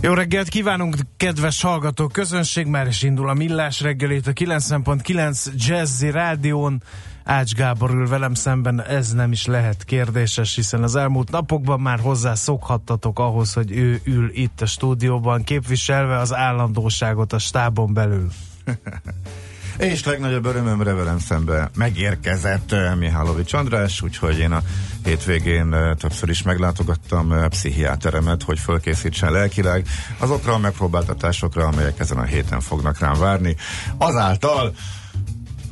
Jó reggelt kívánunk, kedves hallgató közönség, már is indul a Millás reggelét a 90.9 Jazzy Rádión. Ács Gábor ül velem szemben, ez nem is lehet kérdéses, hiszen az elmúlt napokban már hozzá szokhattatok ahhoz, hogy ő ül itt a stúdióban, képviselve az állandóságot a stábon belül. És legnagyobb örömömre velem szembe megérkezett uh, Mihálovics András, úgyhogy én a hétvégén uh, többször is meglátogattam uh, pszichiáteremet, hogy fölkészítsen lelkileg azokra a megpróbáltatásokra, amelyek ezen a héten fognak rám várni. Azáltal,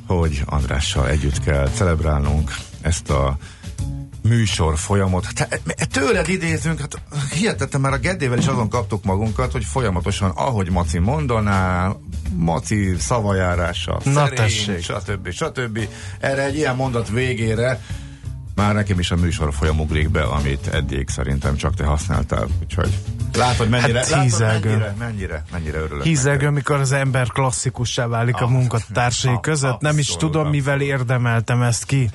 hogy Andrással együtt kell celebrálnunk ezt a műsor folyamot. Te, tőled idézünk, hát hihetetlen, már a Geddével is azon kaptuk magunkat, hogy folyamatosan, ahogy Maci mondaná, Maci szavajárása, Na szerény, tessék. stb. stb. Erre egy ilyen mondat végére már nekem is a műsor folyam ugrik be, amit eddig szerintem csak te használtál, úgyhogy látod mennyire, Hát látod mennyire, mennyire, mennyire örülök. Hízelgő, amikor az ember klasszikussá válik a Ah, munkatársai ah, között. Nem is abszolút, tudom, mivel érdemeltem ezt ki.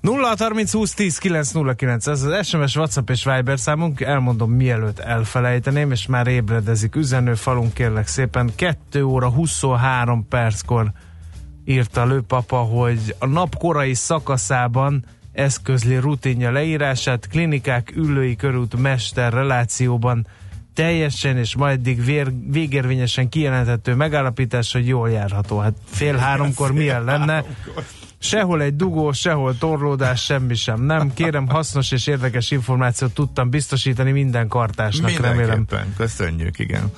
0 30 20 10 909, ez az SMS, WhatsApp és Viber számunk. Elmondom, mielőtt elfelejteném, és már ébredezik üzenő falunk, kérlek szépen. 2 óra 23 perckor írta lőpapa, hogy a nap korai szakaszában eszközli rutinja leírását, klinikák ülői körút mester relációban teljesen és majd eddig vér, végérvényesen kijelenthető megállapítás, hogy jól járható. Hát fél háromkor milyen lenne? Sehol egy dugó, sehol torlódás, semmi sem. Nem, kérem, hasznos és érdekes információt tudtam biztosítani minden kartásnak, remélem. Köszönjük, igen.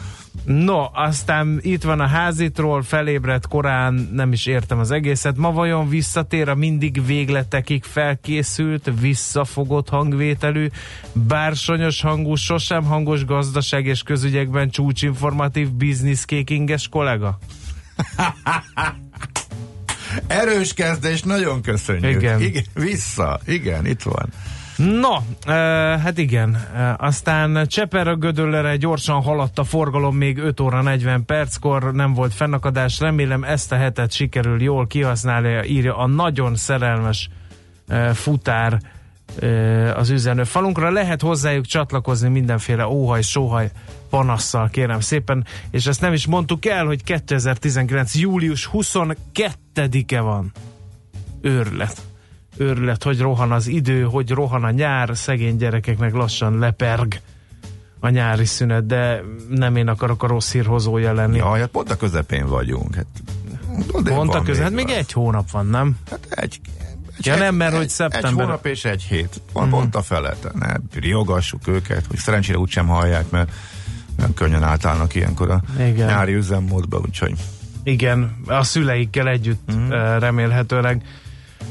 No, aztán itt van a házitról, felébredt korán, nem is értem az egészet. Ma vajon visszatér a mindig végletekig felkészült, visszafogott hangvételű, bársonyos hangú, sosem hangos gazdaság és közügyekben csúcsinformatív bizniszkékinges kollega? Erős kezdés, nagyon köszönjük. Igen. igen. Vissza, igen, itt van. No, e, hát igen. E, aztán Cseper Gödöllere gyorsan haladt a forgalom még 5 óra 40 perckor, nem volt fennakadás. Remélem ezt a hetet sikerül jól kihasználni, írja a nagyon szerelmes e, futár e, az üzenő falunkra. Lehet hozzájuk csatlakozni mindenféle óhaj, sóhaj panasszal, kérem szépen. És ezt nem is mondtuk el, hogy 2019. július 22-e van. Őrület őrület, hogy rohan az idő, hogy rohan a nyár, szegény gyerekeknek lassan leperg a nyári szünet, de nem én akarok a rossz hírhozója lenni. Ja, hát pont a közepén vagyunk. Hát, Pont a között, hát még az. egy hónap van, nem? Hát egy, egy, Ja, nem, mert egy, hogy szeptember- Egy hónap és egy hét. Van uh-huh. pont a felett. Ne, riogassuk őket, hogy szerencsére úgysem hallják, mert nem könnyen átállnak ilyenkor a Igen. nyári üzemmódba, úgyhogy Igen, a szüleikkel együtt mm. remélhetőleg.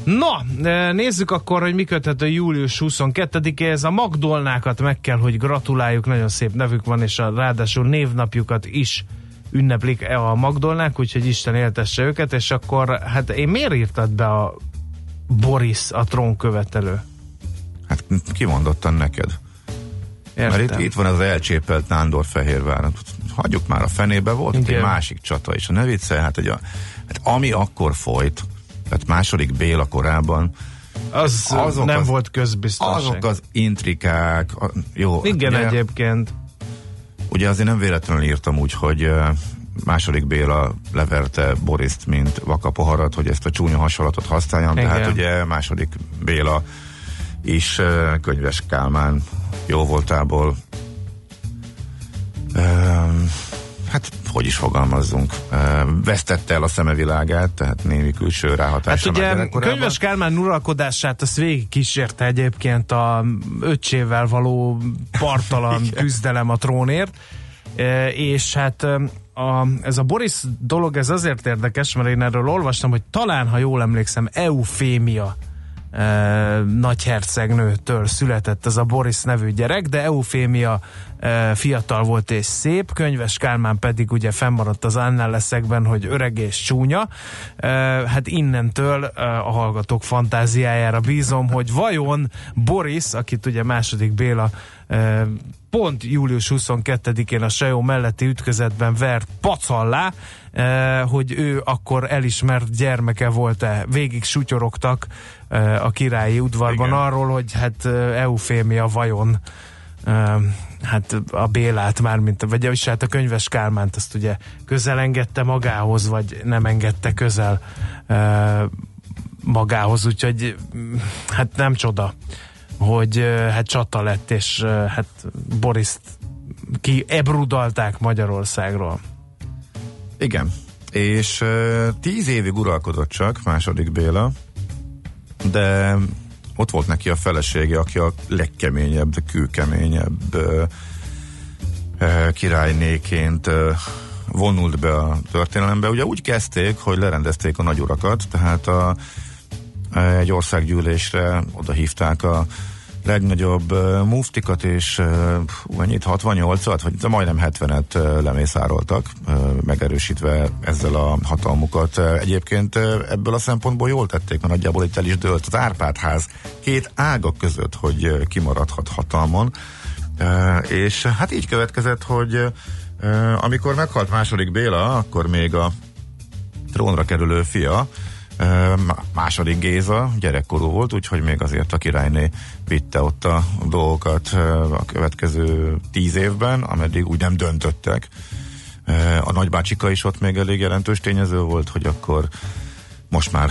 Na, eh, nézzük akkor, hogy mi köthető július 22-éhez. A Magdolnákat meg kell, hogy gratuláljuk, nagyon szép nevük van, és a, ráadásul névnapjukat is ünneplik e a Magdolnák, úgyhogy Isten éltesse őket, és akkor, hát én miért írtad be a Boris, a trónkövetelő? hát kimondottan neked. Értem. Mert itt, itt van az elcsépelt Nándor-Fehérvár. Hagyjuk már a fenébe, volt itt egy Igen. másik csata is. A ne viccelj, hát, egy a, hát ami akkor folyt, tehát második Béla korában, az azok nem az- volt közbiztonság. azok az intrikák, jó. Igen, ugye, egyébként. Ugye azért nem véletlenül írtam úgy, hogy második Béla leverte Boriszt, mint vakapoharat, hogy ezt a csúnya hasonlatot használjam, Igen. tehát ugye második Béla is könyves Kálmán jó voltából hát hogy is fogalmazzunk, vesztette el a szemevilágát, tehát némi külső Hát ráhatása már ugye. Könyves Kálmán uralkodását azt végig kísérte egyébként a öccsével való partalan küzdelem a trónért, és hát a, ez a Boris dolog, ez azért érdekes, mert én erről olvastam, hogy talán, ha jól emlékszem, Eufémia nagyhercegnőtől született ez a Boris nevű gyerek, de Eufémia e, fiatal volt és szép, könyves Kálmán pedig ugye fennmaradt az annál leszekben, hogy öreg és csúnya. E, hát innentől e, a hallgatók fantáziájára bízom, hogy vajon Boris, akit ugye második Béla e, pont július 22-én a Sajó melletti ütközetben vert pacallá, eh, hogy ő akkor elismert gyermeke volt-e. Végig sutyorogtak eh, a királyi udvarban Igen. arról, hogy hát eh, Eufémia vajon hát a Bélát már, mint, vagy is hát a könyves Kálmánt azt ugye közel engedte magához, vagy nem engedte közel magához, úgyhogy mm, hát nem csoda hogy hát csata lett, és hát Boriszt ki ebrudalták Magyarországról. Igen. És tíz évig uralkodott csak második Béla, de ott volt neki a felesége, aki a legkeményebb, kőkeményebb királynéként vonult be a történelembe. Ugye úgy kezdték, hogy lerendezték a nagyurakat, tehát a, egy országgyűlésre oda hívták a legnagyobb muftikat, és mennyit, 68-at, vagy majdnem 70-et uh, lemészároltak, megerősítve ezzel a hatalmukat. Egyébként ebből a szempontból jól tették, mert nagyjából itt el is dőlt az Árpád ház két ága között, hogy kimaradhat hatalmon. És hát így következett, hogy amikor meghalt második Béla, akkor még a trónra kerülő fia, második Géza gyerekkorú volt, úgyhogy még azért a királyné vitte ott a dolgokat a következő tíz évben, ameddig úgy nem döntöttek. A nagybácsika is ott még elég jelentős tényező volt, hogy akkor most már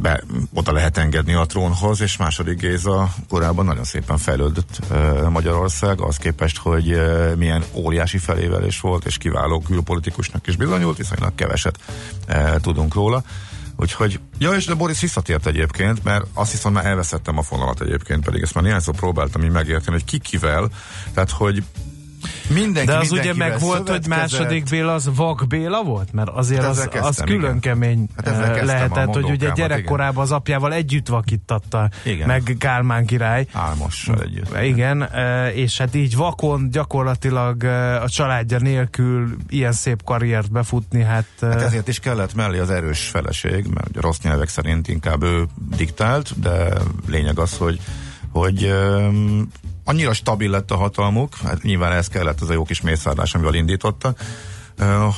be, oda lehet engedni a trónhoz, és második Géza korábban nagyon szépen fejlődött Magyarország, az képest, hogy uh, milyen óriási felévelés volt, és kiváló külpolitikusnak is bizonyult, viszonylag keveset tudunk róla. Úgyhogy, ja, és de Boris visszatért egyébként, mert azt hiszem már elveszettem a fonalat egyébként, pedig ezt már néhányszor próbáltam így megérteni, hogy ki kivel, tehát hogy mindenki De az ugye meg volt, hogy második Béla az Vak Béla volt? Mert azért Hát az, ezzel az kezdtem, külön igen. kemény Hát eh, kezdtem lehetett, hogy ugye gyerekkorában az apjával együtt vakítatta Igen. meg Kálmán király. Álmossal együtt. Igen, eh, és hát így vakon gyakorlatilag eh, a családja nélkül ilyen szép karriert befutni, hát, Hát ezért is kellett mellé az erős feleség, mert ugye rossz nyelvek szerint inkább ő diktált, de lényeg az, hogy, hogy annyira stabil lett a hatalmuk, hát nyilván ez kellett az a jó kis mészárlás, amivel indítottak,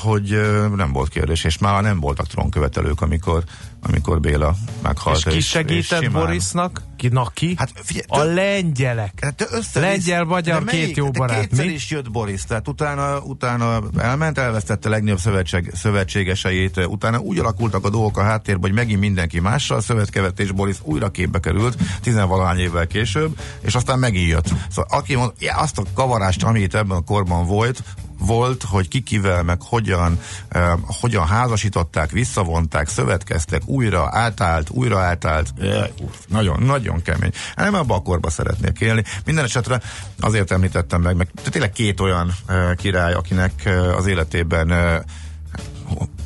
hogy nem volt kérdés, és már nem voltak trónkövetelők, amikor, amikor Béla meghalt. és ki segített simán- Borisnak? Ki, na ki? Hát figyelj, a lengyelek. Hát Lengyel-magyar két jó barát, Kétszer mi? is jött Boris, tehát utána, utána elment, elvesztette legnagyobb szövetség, szövetségeseit, utána úgy alakultak a dolgok a háttérben, hogy megint mindenki mással szövetkezett, és Boris újra képbe került, tizenvalahány évvel később, és aztán megint jött. Szóval aki mond, ja, azt a kavarást, amit ebben a korban volt, volt, hogy ki kivel, meg hogyan, eh, hogyan házasították, visszavonták, szövetkeztek, újra átállt, újra átállt. Jaj, uff, nagyon, nagyon kemény. Hát nem abban a korban szeretnék élni. Minden esetre azért említettem meg, meg tényleg két olyan eh, király, akinek eh, az életében eh,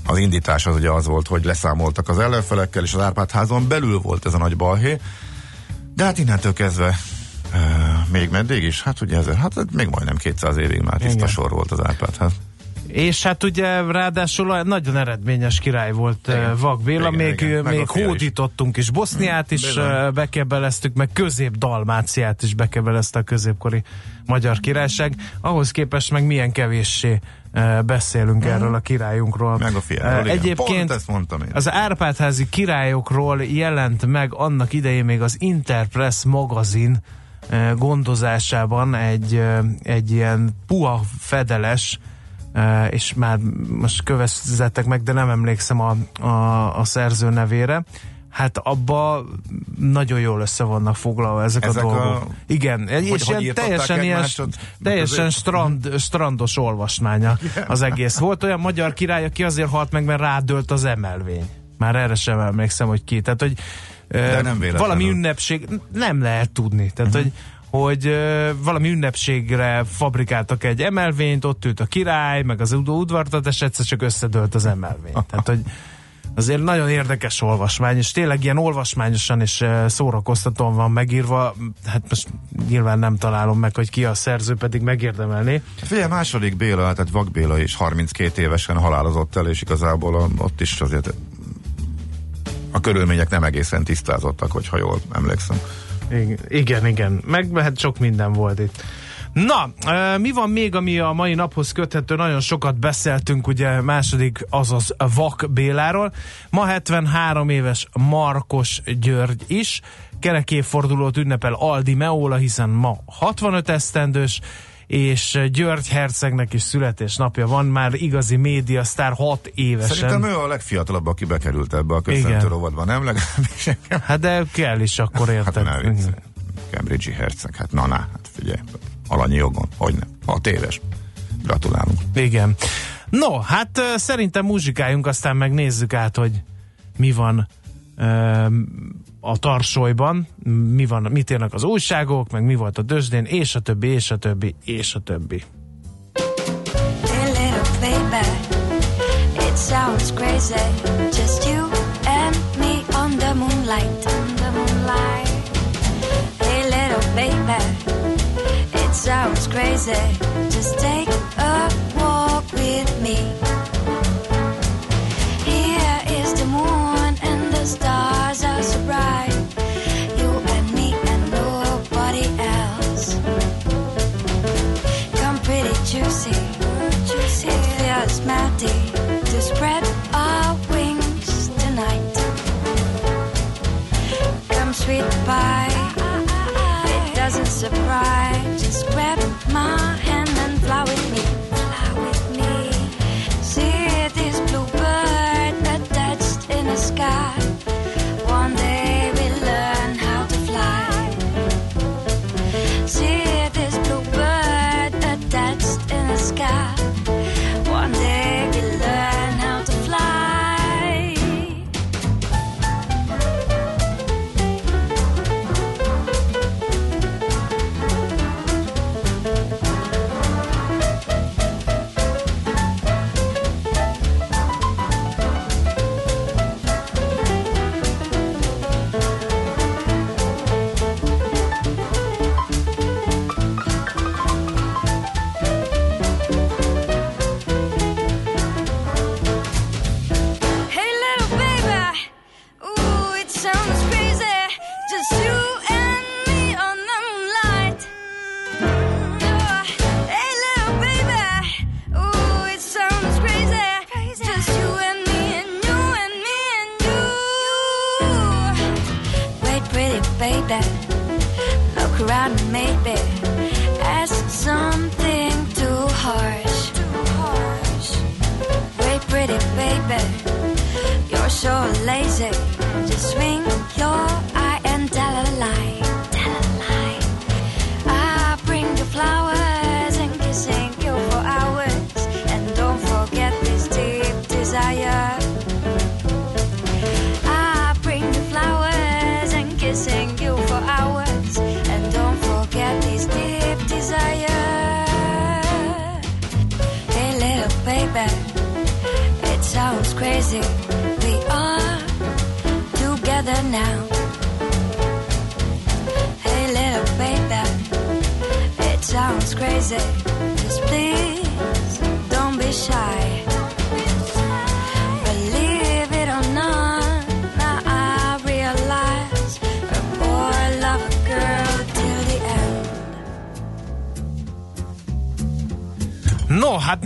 az indítás az ugye az volt, hogy leszámoltak az ellenfelekkel, és az Árpád házon belül volt ez a nagy balhé. De hát innentől kezdve még meddig is? Hát ugye ez, hát még majdnem 200 évig már tiszta Igen. sor volt az Árpád ház. És hát ugye ráadásul nagyon eredményes király volt Igen. Vak Béla, Igen, még, igen. Meg még fia is. hódítottunk is. Boszniát is Bizony. ö, bekebeleztük, meg közép-dalmáciát is bekebelezte a középkori magyar királyság. Ahhoz képest meg milyen kevéssé beszélünk erről a királyunkról. Meg a fiáról, igen. Pont Egyébként ezt mondtam én. az Árpádházi királyokról jelent meg annak idején még az Interpress magazin gondozásában egy, egy ilyen puha fedeles és már most kövezzettek meg, de nem emlékszem a, a, a szerző nevére. Hát abba nagyon jól össze vannak foglalva ezek, Ezek a dolgok. a- Igen, és hogy ilyen teljesen ilyen, teljesen strand, strandos olvasmánya az egész. Volt olyan magyar király, aki azért halt meg, mert rádölt az emelvény. Már erre sem emlékszem, hogy ki. Tehát, hogy De nem véletlenül. valami ünnepség, nem lehet tudni. Tehát, hogy hogy ö, valami ünnepségre fabrikáltak egy emelvényt, ott ült a király, meg az udvartat, és egyszer csak összedőlt az emelvény. Tehát, hogy azért nagyon érdekes olvasmány, és tényleg ilyen olvasmányosan és szórakoztatóan van megírva. Hát most nyilván nem találom meg, hogy ki a szerző, pedig megérdemelné. Figyelj, második Béla, tehát Vak Béla is 32 évesen halálozott el, és igazából a, ott is azért a körülmények nem egészen tisztázottak, hogyha jól emlékszem. Igen, igen. Meg hát sok minden volt itt. Na, mi van még, ami a mai naphoz köthető? Nagyon sokat beszéltünk, ugye második, azaz Vak Béláról. Ma 73 éves Markos György is. Kerekévfordulót ünnepel Aldi Meola, hiszen ma 65 esztendős, és György hercegnek is születésnapja van, már igazi média sztár 6 évesen. Szerintem ő a legfiatalabb, aki bekerült ebbe a köszöntő Igen. rovadba, nem? Legalábbis. Hát de kell is akkor Hát érted. ne viccelj. Cambridge-i herceg, hát na, na, hát figyelj, alanyi jogon, hogy nem, hat éves. Gratulálunk. Igen. No, hát ö, szerintem muzsikáljunk, aztán megnézzük át, hogy mi van ö, a tarsolyban, mi van, mit írnak az újságok, meg mi volt a dösdén, és a többi, és a többi, és a többi. Sounds crazy. Just to spread our wings tonight. Sweet pie. It doesn't surprise.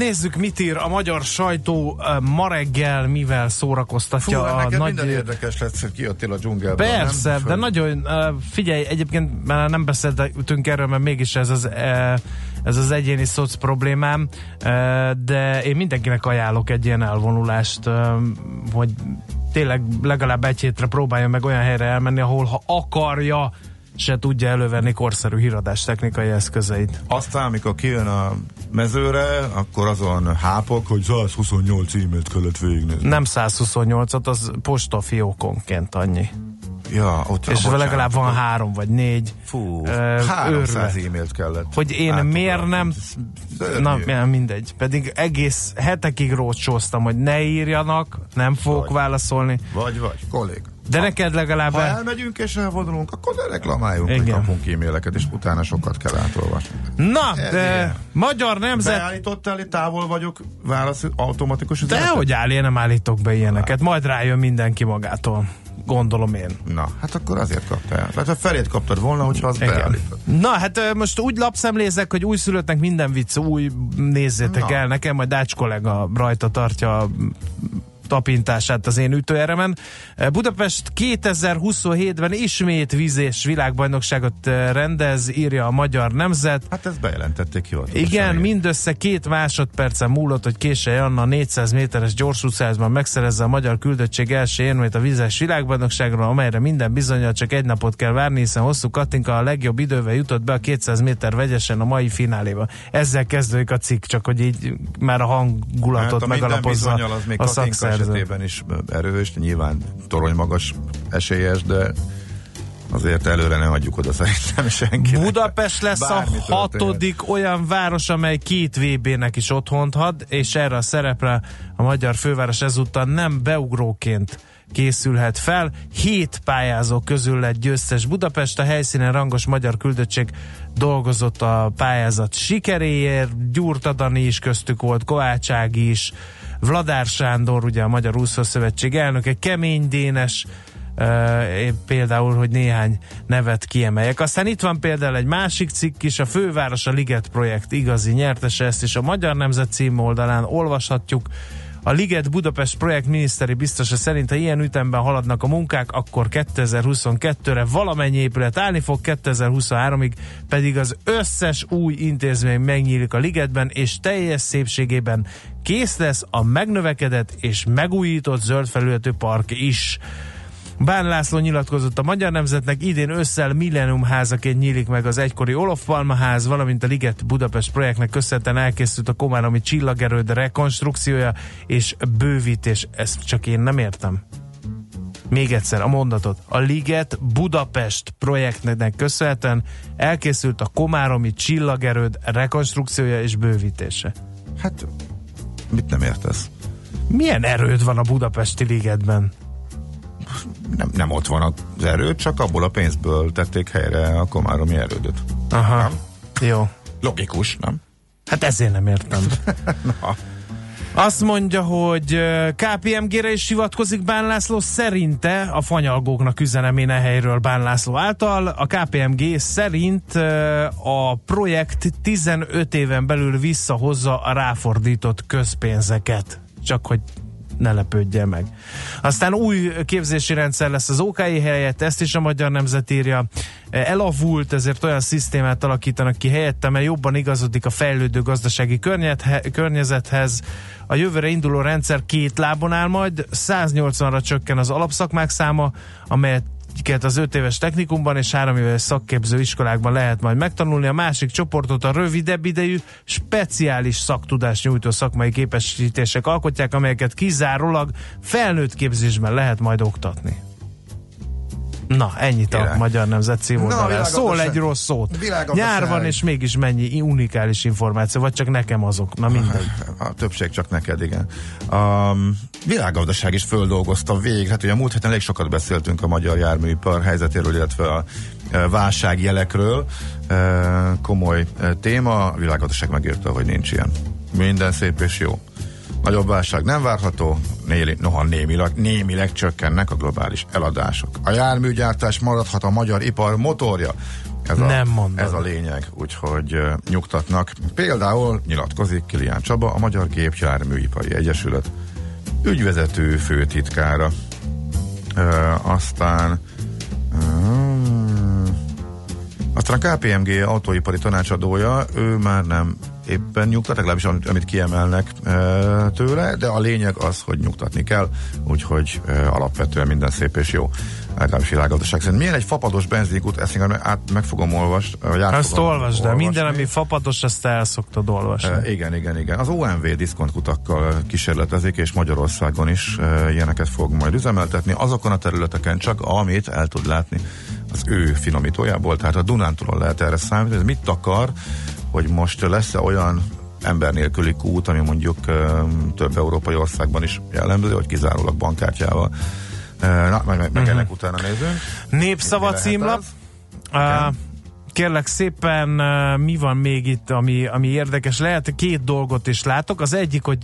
Nézzük, mit ír a magyar sajtó ma reggel, mivel Fú, szórakoztatja hát a nagy... minden érdekes lesz, hogy kijöttél a dzsungelből. Persze, nem? de nagyon, figyelj, egyébként már nem beszéltünk erről, mert mégis ez az ez az egyéni szoc problémám, de én mindenkinek ajánlok egy ilyen elvonulást, hogy tényleg legalább egy hétre próbálja meg olyan helyre elmenni, ahol ha akarja, se tudja elővenni korszerű híradás technikai eszközeit. Aztán, amikor kijön a mezőre, akkor azon hápok, hogy 128 e-mailt kellett végignézni. Nem 128-at, az postafiókonként annyi. Ja, ott És bocsánat, legalább van akkor- három vagy négy. Fú, Ö, 300 őrület. e-mailt kellett. Hogy én átugratni. miért nem... Szörnyű. Na, nem, mindegy. Pedig egész hetekig rócsóztam, hogy ne írjanak, nem fogok Vagy. válaszolni. Vagy, vagy, kollég. De neked legalább... Ha elmegyünk és elvonulunk, akkor ne reklamáljunk, hogy Igen. kapunk e-maileket, és utána sokat kell átolvasni. Na, Ez de ilyen. magyar nemzet... Beállítottál itt távol vagyok, válasz automatikus De üzenetet? hogy áll, én nem állítok be ilyeneket. Majd rájön mindenki magától. Gondolom én. Na, hát akkor azért kaptál. Tehát a felét kaptad volna, hogyha az beállítod. Na, hát most úgy lapszemlézek, hogy újszülöttnek minden vicc új, nézzétek Na. el nekem, majd Dács kollega rajta tartja tapintását az én ütőeremen. Budapest 2027-ben ismét vízés világbajnokságot ö, rendez, írja a Magyar Nemzet. Hát ezt bejelentették hivatalosan. Igen, mindössze két másodpercen múlott, hogy Késely Anna 400 méteres gyorsúszásban megszerezze a magyar küldöttség első érmét a vízes világbajnokságról, amelyre minden bizonyal csak egy napot kell várni, hiszen hosszú Katinka a legjobb idővel jutott be a 200 méter vegyesen a mai fináléba. Ezzel kezdődik a cikk, csak hogy így már a hangulatot Hát a megalapozza az még a szakszerző. Esetében is erős, nyilván torony magas esélyes, de azért előre ne adjuk oda szerintem senkinek. Budapest lesz Bármi a hatodik olyan város, amely két VB-nek is otthont had, és erre a szerepre a magyar főváros ezúttal nem beugróként készülhet fel. Hét pályázó közül lett győztes Budapest, a helyszínen rangos magyar küldöttség dolgozott a pályázat sikeréért, Gyurta Dani is köztük volt, Kovács Ági is, Vladár Sándor, ugye a Magyar Úszó Szövetség elnöke, Kemény Dénes, Uh, például, hogy néhány nevet kiemeljek. Aztán itt van például egy másik cikk is, a Főváros a Liget projekt igazi nyertese, ezt is a Magyar Nemzet cím oldalán olvashatjuk. A Liget Budapest projekt miniszteri biztosa szerint, ha ilyen ütemben haladnak a munkák, akkor 2022-re valamennyi épület állni fog, 2023-ig pedig az összes új intézmény megnyílik a Ligetben, és teljes szépségében kész lesz a megnövekedett és megújított zöldfelületű park is. Bán László nyilatkozott a Magyar Nemzetnek, idén ősszel Millennium házaként nyílik meg az egykori Olof Palma ház, valamint a Liget Budapest projektnek köszönhetően elkészült a Komáromi csillagerőd rekonstrukciója és bővítés. Ezt csak én nem értem. Még egyszer a mondatot. A Liget Budapest projektnek köszönhetően elkészült a Komáromi csillagerőd rekonstrukciója és bővítése. Hát, mit nem értesz? Milyen erőd van a Budapesti Ligetben? Nem, nem ott van az erő, csak abból a pénzből tették helyre a komáromi erődöt. Aha, jó. Logikus, nem? Hát ezért nem értem. Na. Azt mondja, hogy KPMG-re is hivatkozik Bán László szerinte a fanyalgóknak üzenem én e helyről Bán László által. A KPMG szerint a projekt 15 éven belül visszahozza a ráfordított közpénzeket. Csak hogy ne lepődje meg. Aztán új képzési rendszer lesz az OKI helyett, ezt is a Magyar Nemzet írja. Elavult, ezért olyan szisztémát alakítanak ki helyette, mert jobban igazodik a fejlődő gazdasági környezethez. A jövőre induló rendszer két lábon áll majd, 180-ra csökken az alapszakmák száma, amelyet amiket az 5 éves technikumban és 3 éves szakképző iskolákban lehet majd megtanulni. A másik csoportot a rövidebb idejű, speciális szaktudás nyújtó szakmai képesítések alkotják, amelyeket kizárólag felnőtt képzésben lehet majd oktatni. Na, ennyit a Király. Magyar Nemzet címoldalán. Szól egy rossz szót. Nyár van, és mégis mennyi unikális információ, vagy csak nekem azok. Na mindegy. A többség csak neked, igen. A világgazdaság is földolgozta végig. Hát ugye a múlt héten elég sokat beszéltünk a magyar járműipar helyzetéről, illetve a e, válságjelekről. E, Komoly e, téma. A világgazdaság megírta, hogy nincs ilyen. Minden szép és jó. Nagyobb válság nem várható, néli, noha némileg, némileg csökkennek a globális eladások. A járműgyártás maradhat a magyar ipar motorja. Ez a, Nem mondod. Ez a lényeg, úgyhogy uh, nyugtatnak. Például nyilatkozik Kilián Csaba, a Magyar Gépjárműipari Egyesület ügyvezető főtitkára. Uh, aztán uh, Aztán a KPMG autóipari tanácsadója, ő már nem éppen nyugtat, legalábbis amit, amit kiemelnek e, tőle, de a lényeg az, hogy nyugtatni kell, úgyhogy e, alapvetően minden szép és jó legalábbis világgazdaság szerint. Milyen egy fapados benzinkút, ezt még át meg fogom olvasni. Vagy át Azt fogom olvasd, de olvasni. minden, ami fapados, azt el szoktad olvasni. E, igen, igen, igen. Az OMV diszkontkutakkal kísérletezik, és Magyarországon is e, ilyeneket fog majd üzemeltetni, azokon a területeken csak, amit el tud látni az ő finomítójából, tehát a Dunántúlon lehet erre számítani. Ez mit akar, hogy most lesz-e olyan ember nélküli kút, ami mondjuk több európai országban is jellemző, hogy kizárólag bankkártyával. Na, meg, meg, meg ennek utána nézünk. Népszava címlap. Uh, kérlek szépen, uh, mi van még itt, ami, ami érdekes? Lehet, két dolgot is látok. Az egyik, hogy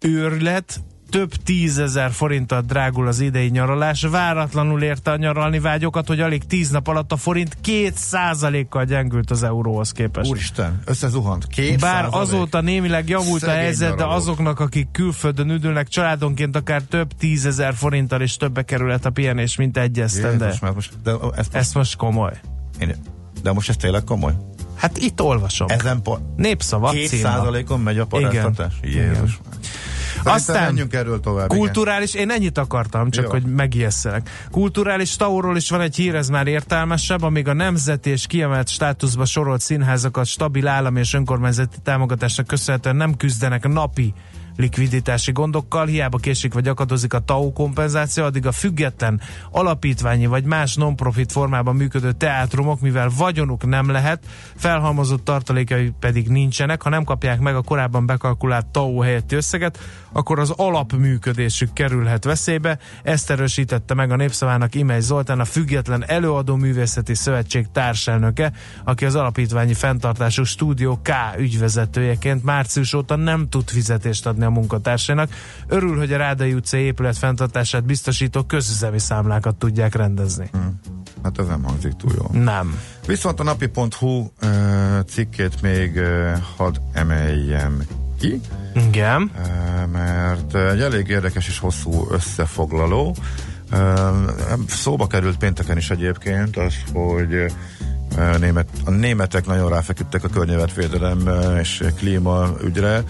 őrület, több tízezer forinttal drágul az idei nyaralás. Váratlanul érte a nyaralni vágyokat, hogy alig tíz nap alatt a forint két százalékkal gyengült az euróhoz képest. Úristen, összezuhant. Két Bár százalék. azóta némileg javult a Szegény helyzet, de azoknak, akik külföldön üdülnek, családonként akár több tízezer forinttal is többe kerülhet a pihenés, mint egy esztende. Jézus, most, de, ezt most, Ez most komoly. én, de most ez tényleg komoly? Hát itt olvasom. Ezen po- Népszava két címlap. százalékon megy a paráztatás? Igen. Jézus. Aztán Aztán menjünk erről tovább. igen. Kulturális, én ennyit akartam, csak Jó. hogy megijesszelek. Kulturális tauról is van egy hír, ez már értelmesebb, amíg a nemzeti és kiemelt státuszba sorolt színházakat stabil állami és önkormányzati támogatásnak köszönhetően nem küzdenek napi likviditási gondokkal, hiába késik vagy akadozik a TAU kompenzáció, addig a független alapítványi vagy más non-profit formában működő teátrumok, mivel vagyonuk nem lehet, felhalmozott tartalékai pedig nincsenek, ha nem kapják meg a korábban bekalkulált TAU helyetti összeget, akkor az alapműködésük kerülhet veszélybe. Ezt erősítette meg a népszavának Imely Zoltán, a Független Előadó Művészeti Szövetség társelnöke, aki az alapítványi fenntartású stúdió K ügyvezetőjeként március óta nem tud fizetést adni a munkatársainak. Örül, hogy a Rádai utcai épület fenntartását biztosító közüzemi számlákat tudják rendezni. Hát ez nem hangzik túl jól. Nem. Viszont a napi.hu ö, cikkét még ö, hadd emeljem ki, Igen. ö, mert egy elég érdekes és hosszú összefoglaló. Szóba került pénteken is egyébként az, hogy német, a németek nagyon ráfeküdtek a környezetvédelem és klíma ügyre,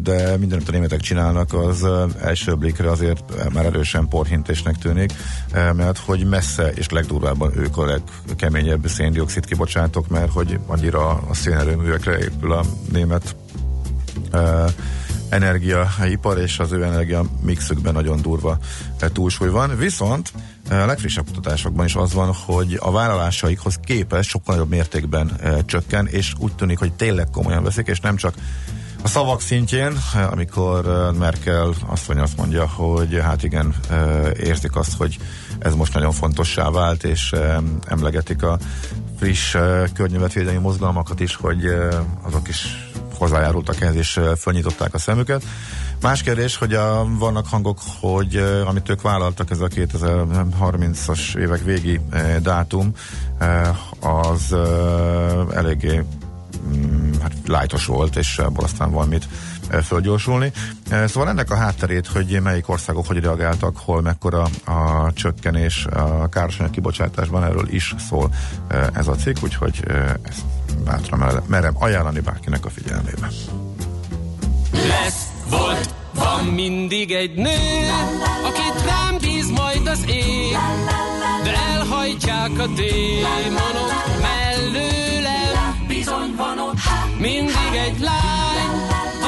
de minden, amit a németek csinálnak, az első blikre azért már erősen porhintésnek tűnik, mert hogy messze és legdurvábban ők a legkeményebb széndiokszid kibocsátók, mert hogy annyira a szénerőművekre épül a német energiaipar, és az ő energia mixükben nagyon durva túlsúly van. Viszont a legfrissebb kutatásokban is az van, hogy a vállalásaikhoz képest sokkal nagyobb mértékben ö, csökken, és úgy tűnik, hogy tényleg komolyan veszik, és nem csak a szavak szintjén, amikor ö, Merkel asszony azt mondja, hogy hát igen, érzik azt, hogy ez most nagyon fontossá vált, és emlegetik a friss környezetvédelmi mozgalmakat is, hogy azok is hozzájárultak ehhez, és fölnyitották a szemüket. Más kérdés, hogy a, vannak hangok, hogy amit ők vállaltak, ez a 2030-as évek végi dátum, az eléggé mm, hát lájtos volt, és abból aztán valamit fölgyorsulni. Szóval ennek a hátterét, hogy melyik országok hogy reagáltak, hol mekkora a csökkenés a károsanyag kibocsátásban, erről is szól ez a cikk, úgyhogy ezt bátran mere- merem ajánlani bárkinek a figyelmébe. Lesz, volt, van mindig egy nő, akit rám bíz majd az ég, de elhajtják a démonok mellőlem. Bizony van ott mindig egy lány,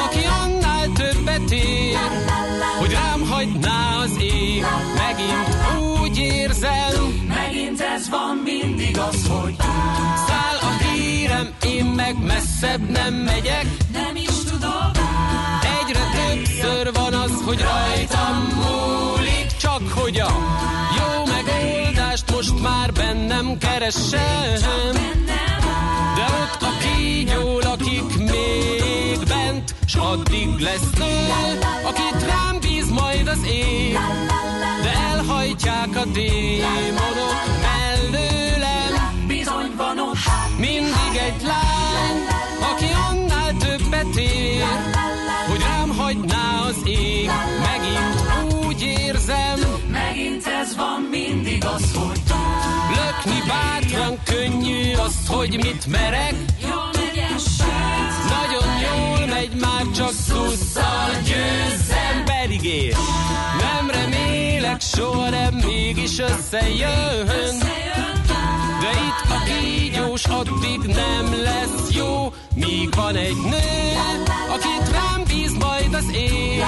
aki annál többet ér, hogy rám hagyná az ég. Megint úgy érzem, megint ez van mindig az, hogy száll a hírem, én meg messzebb nem megyek, nem is tudok. Egyre többször van az, hogy rajtam múlik, csak hogy a jó megoldást most már bennem keresem. De ott a kígyó lakik még bent, s addig lesz nő, akit rám bíz majd az ég. De elhajtják a démonok van ott mindig egy lány, aki annál többet ér, hogy rám hagyná az ég. Megint úgy érzem, megint ez van mindig az, hogy lök Rakni bátran könnyű azt, hogy mit merek. Nagyon jól megy már csak szusszal győzzem pedig én. Soha, de mégis összejön. De itt a kígyós addig nem lesz jó, míg van egy nő, akit rám bíz majd az ég.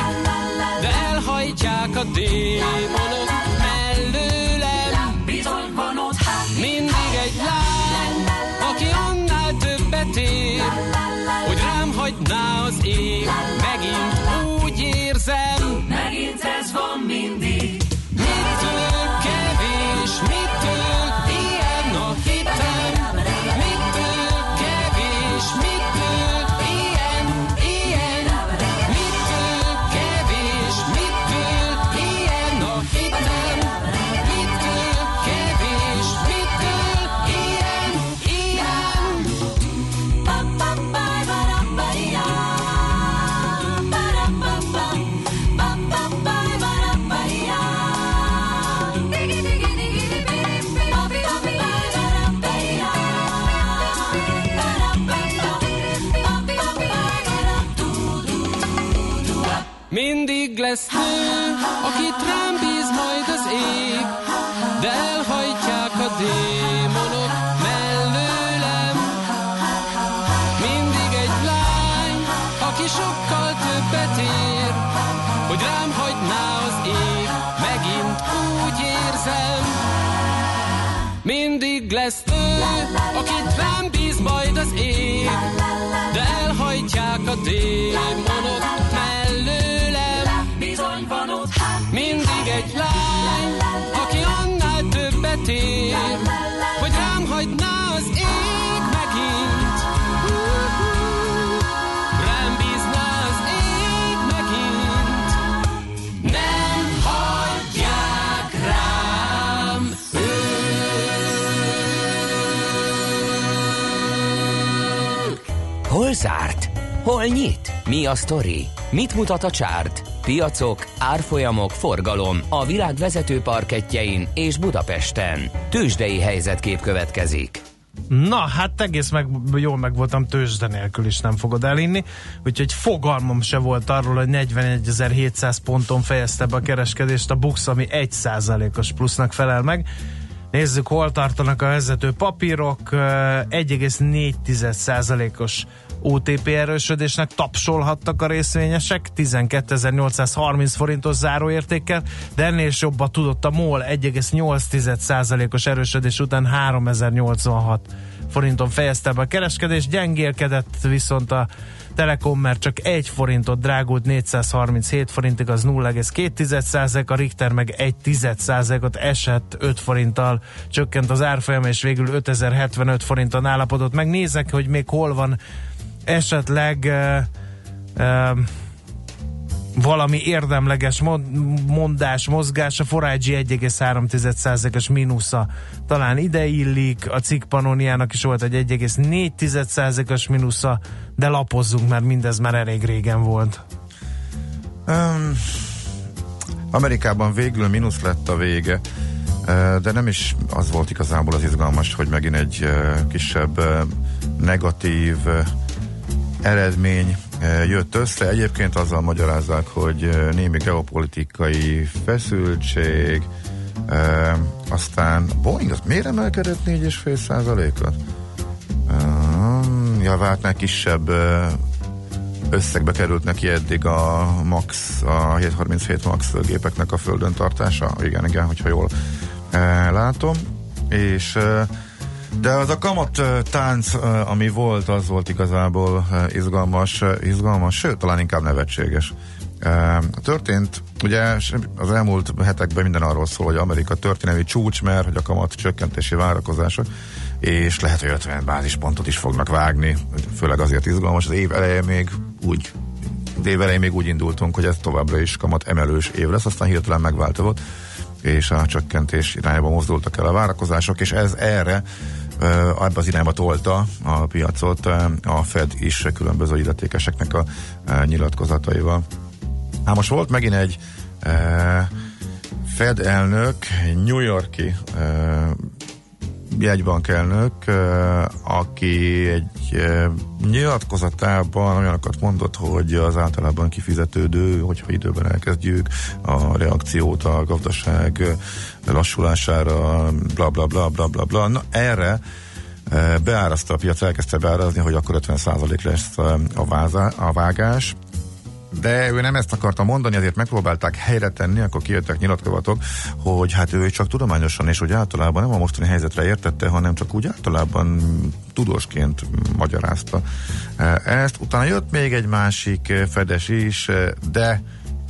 De elhajtják a démonok mellőlem. Bizony van ott Mindig egy lány, aki annál többet ér, hogy rám hagyná az ég. Megint úgy érzem, megint ez van mindig. Nő, akit rám bíz majd az ég, de elhajtják a démonok mellőlem. Mindig egy lány, aki sokkal többet ér, hogy rám hagyná az ég, megint úgy érzem. Mindig lesz nő, akit rám bíz majd az ég, de elhajtják a démonok Hol zárt? Hol nyit? Mi a sztori? Mit mutat a csárt? Piacok, árfolyamok, forgalom a világ vezető parketjein és Budapesten. Tősdei helyzetkép következik. Na, hát egész meg, jól meg voltam tőzsde nélkül is nem fogod elinni, úgyhogy fogalmam se volt arról, hogy 41.700 ponton fejezte be a kereskedést a Bux, ami 1%-os plusznak felel meg. Nézzük, hol tartanak a vezető papírok, ö, 1,4%-os OTP erősödésnek tapsolhattak a részvényesek, 12.830 forintos záróértékkel, de ennél is jobban tudott a MOL 1,8%-os erősödés után 3086 forinton fejezte be a kereskedés, gyengélkedett viszont a Telekom, mert csak 1 forintot drágult 437 forintig, az 0,2 a Richter meg 1 ot esett 5 forinttal, csökkent az árfolyam, és végül 5075 forinton állapodott. Megnézek, hogy még hol van esetleg uh, uh, valami érdemleges mon- mondás, mozgás, a Forágyi 1,3%-os mínusza talán ide illik, a cikk Panoniának is volt egy 1,4%-os mínusza, de lapozzunk, mert mindez már elég régen volt. Um, Amerikában végül mínusz lett a vége, de nem is az volt igazából az izgalmas, hogy megint egy kisebb negatív eredmény eh, jött össze. Egyébként azzal magyarázzák, hogy eh, némi geopolitikai feszültség, eh, aztán Boeing az miért emelkedett 4,5 százalékot? Javáltnál kisebb összegbe került neki eddig a Max, a 737 Max gépeknek a földön tartása. Igen, igen, hogyha jól látom. És de az a kamat tánc, ami volt, az volt igazából izgalmas, izgalmas, sőt, talán inkább nevetséges. Történt, ugye az elmúlt hetekben minden arról szól, hogy Amerika történelmi csúcs, mert hogy a kamat csökkentési várakozások és lehet, hogy 50 bázispontot is fognak vágni, főleg azért izgalmas, az év elején még úgy év elején még úgy indultunk, hogy ez továbbra is kamat emelős év lesz, aztán hirtelen megváltozott, és a csökkentés irányába mozdultak el a várakozások, és ez erre ebbe az irányba tolta a piacot a Fed is különböző illetékeseknek a nyilatkozataival. Hát most volt megint egy Fed elnök New Yorki jegybankelnök, aki egy nyilatkozatában olyanokat mondott, hogy az általában kifizetődő, hogyha időben elkezdjük a reakciót a gazdaság lassulására, bla bla bla bla bla bla. Na, erre beárazta a piac, elkezdte beárazni, hogy akkor 50% lesz a, vázá, a vágás, de ő nem ezt akarta mondani, ezért megpróbálták helyre tenni, akkor kijöttek nyilatkozatok, hogy hát ő csak tudományosan és úgy általában nem a mostani helyzetre értette, hanem csak úgy általában tudósként magyarázta ezt. Utána jött még egy másik fedes is, de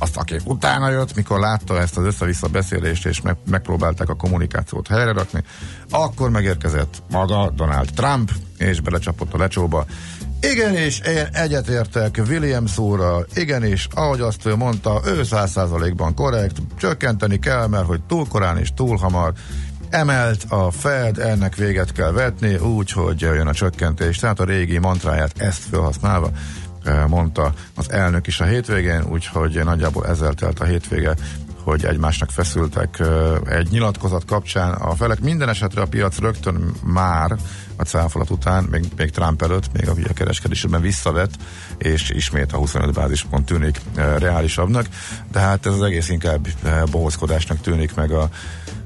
azt, aki utána jött, mikor látta ezt az össze-vissza beszélést, és meg, megpróbálták a kommunikációt helyre rakni, akkor megérkezett maga Donald Trump, és belecsapott a lecsóba. Igenis, én egyetértek William szóra, igenis, ahogy azt ő mondta, ő száz százalékban korrekt, csökkenteni kell, mert hogy túl korán és túl hamar emelt a Fed, ennek véget kell vetni, úgy, hogy jön a csökkentés. Tehát a régi mantráját ezt felhasználva eh, mondta az elnök is a hétvégén, úgyhogy nagyjából ezzel telt a hétvége hogy egymásnak feszültek eh, egy nyilatkozat kapcsán. A felek minden esetre a piac rögtön már a cáfolat után, még, még Trump előtt, még a, kereskedésben visszavett, és ismét a 25 bázispont tűnik e, reálisabbnak, de hát ez az egész inkább e, bohózkodásnak tűnik meg a,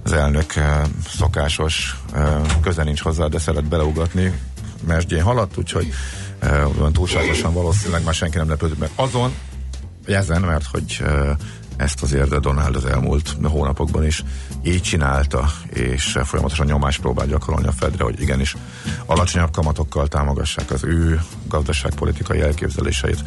az elnök e, szokásos, e, köze nincs hozzá, de szeret beleugatni, mesdjén haladt, úgyhogy e, túlságosan valószínűleg már senki nem lepődött meg azon, ezen, mert hogy e, ezt azért Donald az elmúlt hónapokban is így csinálta, és folyamatosan nyomást próbál gyakorolni a Fedre, hogy igenis alacsonyabb kamatokkal támogassák az ő gazdaságpolitikai elképzeléseit,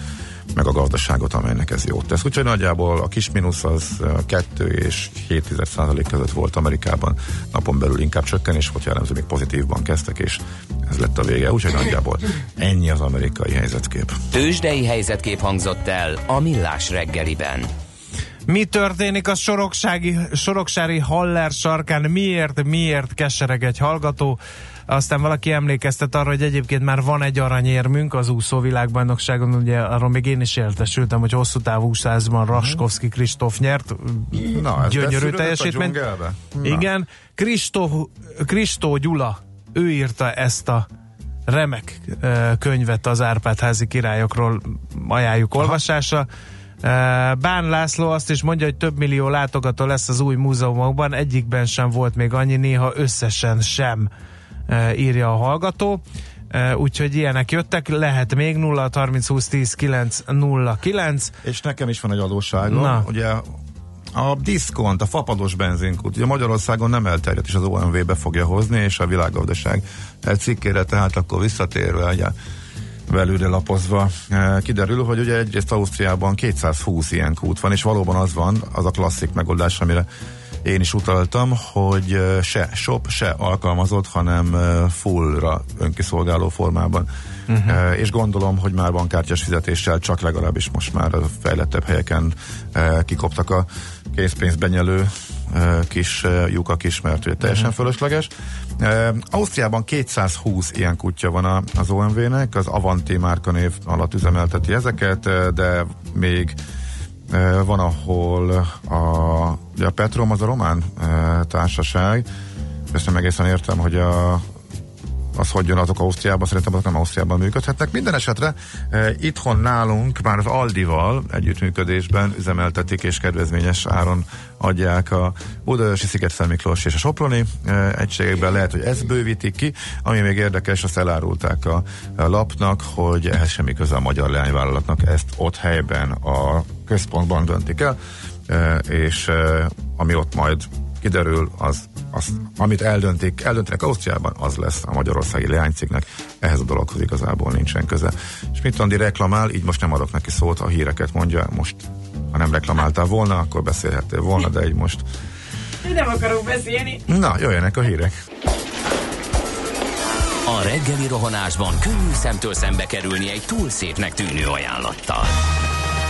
meg a gazdaságot, amelynek ez jót tesz. Úgyhogy nagyjából a kis mínusz az 2 és 7 százalék között volt Amerikában, napon belül inkább csökken, és hogy jellemző még pozitívban kezdtek, és ez lett a vége. Úgyhogy nagyjából ennyi az amerikai helyzetkép. Tőzsdei helyzetkép hangzott el a Millás reggeliben. Mi történik a soroksági, soroksári Haller sarkán? Miért, miért kesereg egy hallgató? Aztán valaki emlékeztet arra, hogy egyébként már van egy aranyérmünk az úszó világbajnokságon, ugye arról még én is értesültem, hogy hosszú távú úszásban Raskowski Kristóf nyert. Na, ez Gyönyörű teljesítmény. Igen, Kristó, Kristó Gyula, ő írta ezt a remek könyvet az Árpád-házi királyokról, ajánljuk Aha. Bán László azt is mondja, hogy több millió látogató lesz az új múzeumokban, egyikben sem volt még annyi, néha összesen sem írja a hallgató. Úgyhogy ilyenek jöttek, lehet még 0 30 20 10 9 0 9. És nekem is van egy adósságom, Na. ugye a diszkont, a fapados benzinkút, ugye Magyarországon nem elterjedt, és az OMV be fogja hozni, és a világgazdaság cikkére, tehát akkor visszatérve, ugye belülre lapozva kiderül, hogy ugye egyrészt Ausztriában 220 ilyen kút van, és valóban az van, az a klasszik megoldás, amire én is utaltam, hogy se shop, se alkalmazott, hanem fullra önkiszolgáló formában. Uh-huh. És gondolom, hogy már bankkártyás fizetéssel csak legalábbis most már a fejlettebb helyeken kikoptak a készpénzbenyelő kis lyukak is, mert ugye teljesen uh-huh. fölösleges. Ausztriában 220 ilyen kutya van az OMV-nek, az Avanti márkanév alatt üzemelteti ezeket, de még van, ahol a, a Petrom az a román társaság, ezt nem egészen értem, hogy a az hogy azok Ausztriában, szerintem azok nem Ausztriában működhetnek. Minden esetre e, itthon nálunk már az Aldival együttműködésben üzemeltetik és kedvezményes áron adják a Budaörsi, Sziget Miklós és a Soproni e, egységekben. Lehet, hogy ezt bővítik ki. Ami még érdekes, azt elárulták a, a lapnak, hogy ehhez semmi köze a magyar leányvállalatnak, ezt ott helyben a központban döntik el, e, és e, ami ott majd kiderül, az, az amit eldöntik, eldöntenek Ausztriában, az lesz a magyarországi leányciknek. Ehhez a dologhoz igazából nincsen köze. És mit Andi reklamál, így most nem adok neki szót, a híreket mondja, most ha nem reklamáltál volna, akkor beszélhettél volna, de így most én nem akarok beszélni. Na, jöjjenek a hírek. A reggeli rohanásban könnyű szemtől szembe kerülni egy túl szépnek tűnő ajánlattal.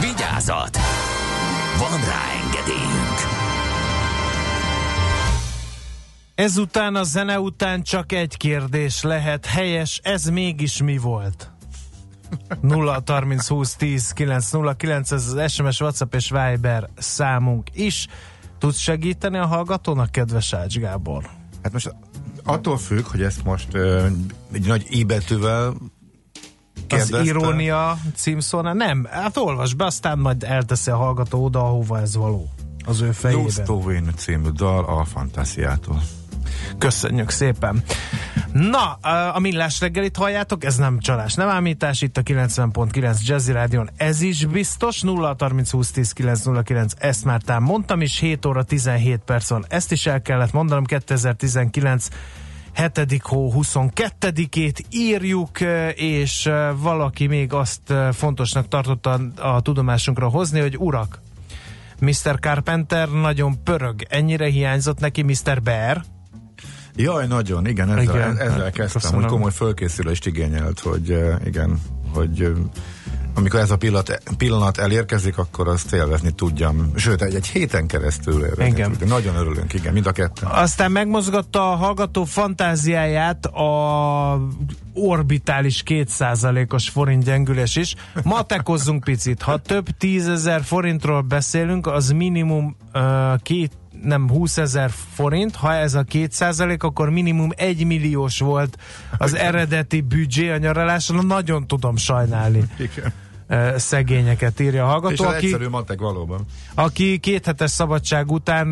Vigyázat! Van rá engedélyünk! Ezután a zene után csak egy kérdés lehet helyes, ez mégis mi volt? 0 30 20 10 909, ez az SMS, WhatsApp és Viber számunk is. Tudsz segíteni a hallgatónak, kedves Ács Gábor? Hát most attól függ, hogy ezt most uh, egy nagy i betűvel kérdezte. Az irónia címszónál? Nem, hát olvasd be, aztán majd elteszi a hallgató oda, ahova ez való. Az ő fejében. Win című dal a Fantáziától. Köszönjük szépen. Na, a Millás reggelit halljátok, ez nem csalás, nem ámítás, itt a 90.9 Jazzy Rádion, ez is biztos, 0 30 20 10 909, ezt már tám mondtam is, 7 óra 17 perc van, ezt is el kellett mondanom, 2019 7. hó 22-ét írjuk, és valaki még azt fontosnak tartotta a tudomásunkra hozni, hogy urak, Mr. Carpenter nagyon pörög. Ennyire hiányzott neki Mr. Bear? Jaj, nagyon, igen, ezzel, igen, ezzel kezdtem, köszönöm. hogy komoly fölkészülést igényelt, hogy igen, hogy amikor ez a pillanat, pillanat elérkezik, akkor azt élvezni tudjam. Sőt, egy, egy héten keresztül élvezni tudjam. Nagyon örülünk, igen, mind a ketten. Aztán megmozgatta a hallgató fantáziáját a orbitális kétszázalékos forint gyengülés is. Matekozzunk picit. Ha több tízezer forintról beszélünk, az minimum uh, két nem 20 ezer forint, ha ez a 2% akkor minimum 1 milliós volt az eredeti büdzsé a nyaraláson, nagyon tudom sajnálni. Igen szegényeket írja a hallgató. És az aki, egyszerű matek valóban. Aki két hetes szabadság után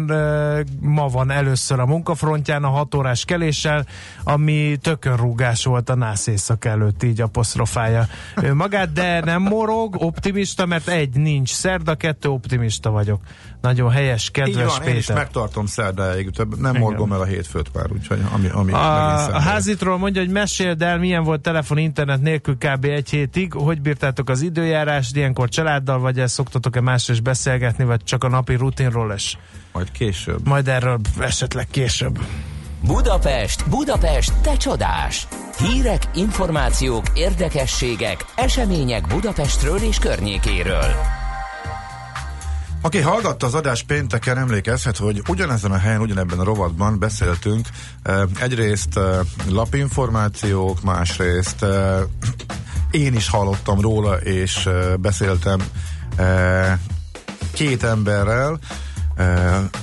ma van először a munkafrontján a hat órás keléssel, ami tökönrúgás volt a nász éjszak előtt, így apostrofálja ő magát, de nem morog, optimista, mert egy nincs szerda, kettő optimista vagyok. Nagyon helyes, kedves Így van, Péter. én is megtartom szerdáig, nem Igen. morgom el a hétfőt már, úgyhogy ami, ami a, a házitról mondja, hogy meséld el, milyen volt telefon, internet nélkül kb. egy hétig, hogy bírtátok az időjárást, ilyenkor családdal, vagy ezt szoktatok-e másra is beszélgetni, vagy csak a napi rutinról is? Majd később. Majd erről esetleg később. Budapest, Budapest, te csodás! Hírek, információk, érdekességek, események Budapestről és környékéről. Aki hallgatta az adás pénteken, emlékezhet, hogy ugyanezen a helyen, ugyanebben a rovatban beszéltünk eh, egyrészt eh, lapinformációk, másrészt eh, én is hallottam róla, és beszéltem két emberrel,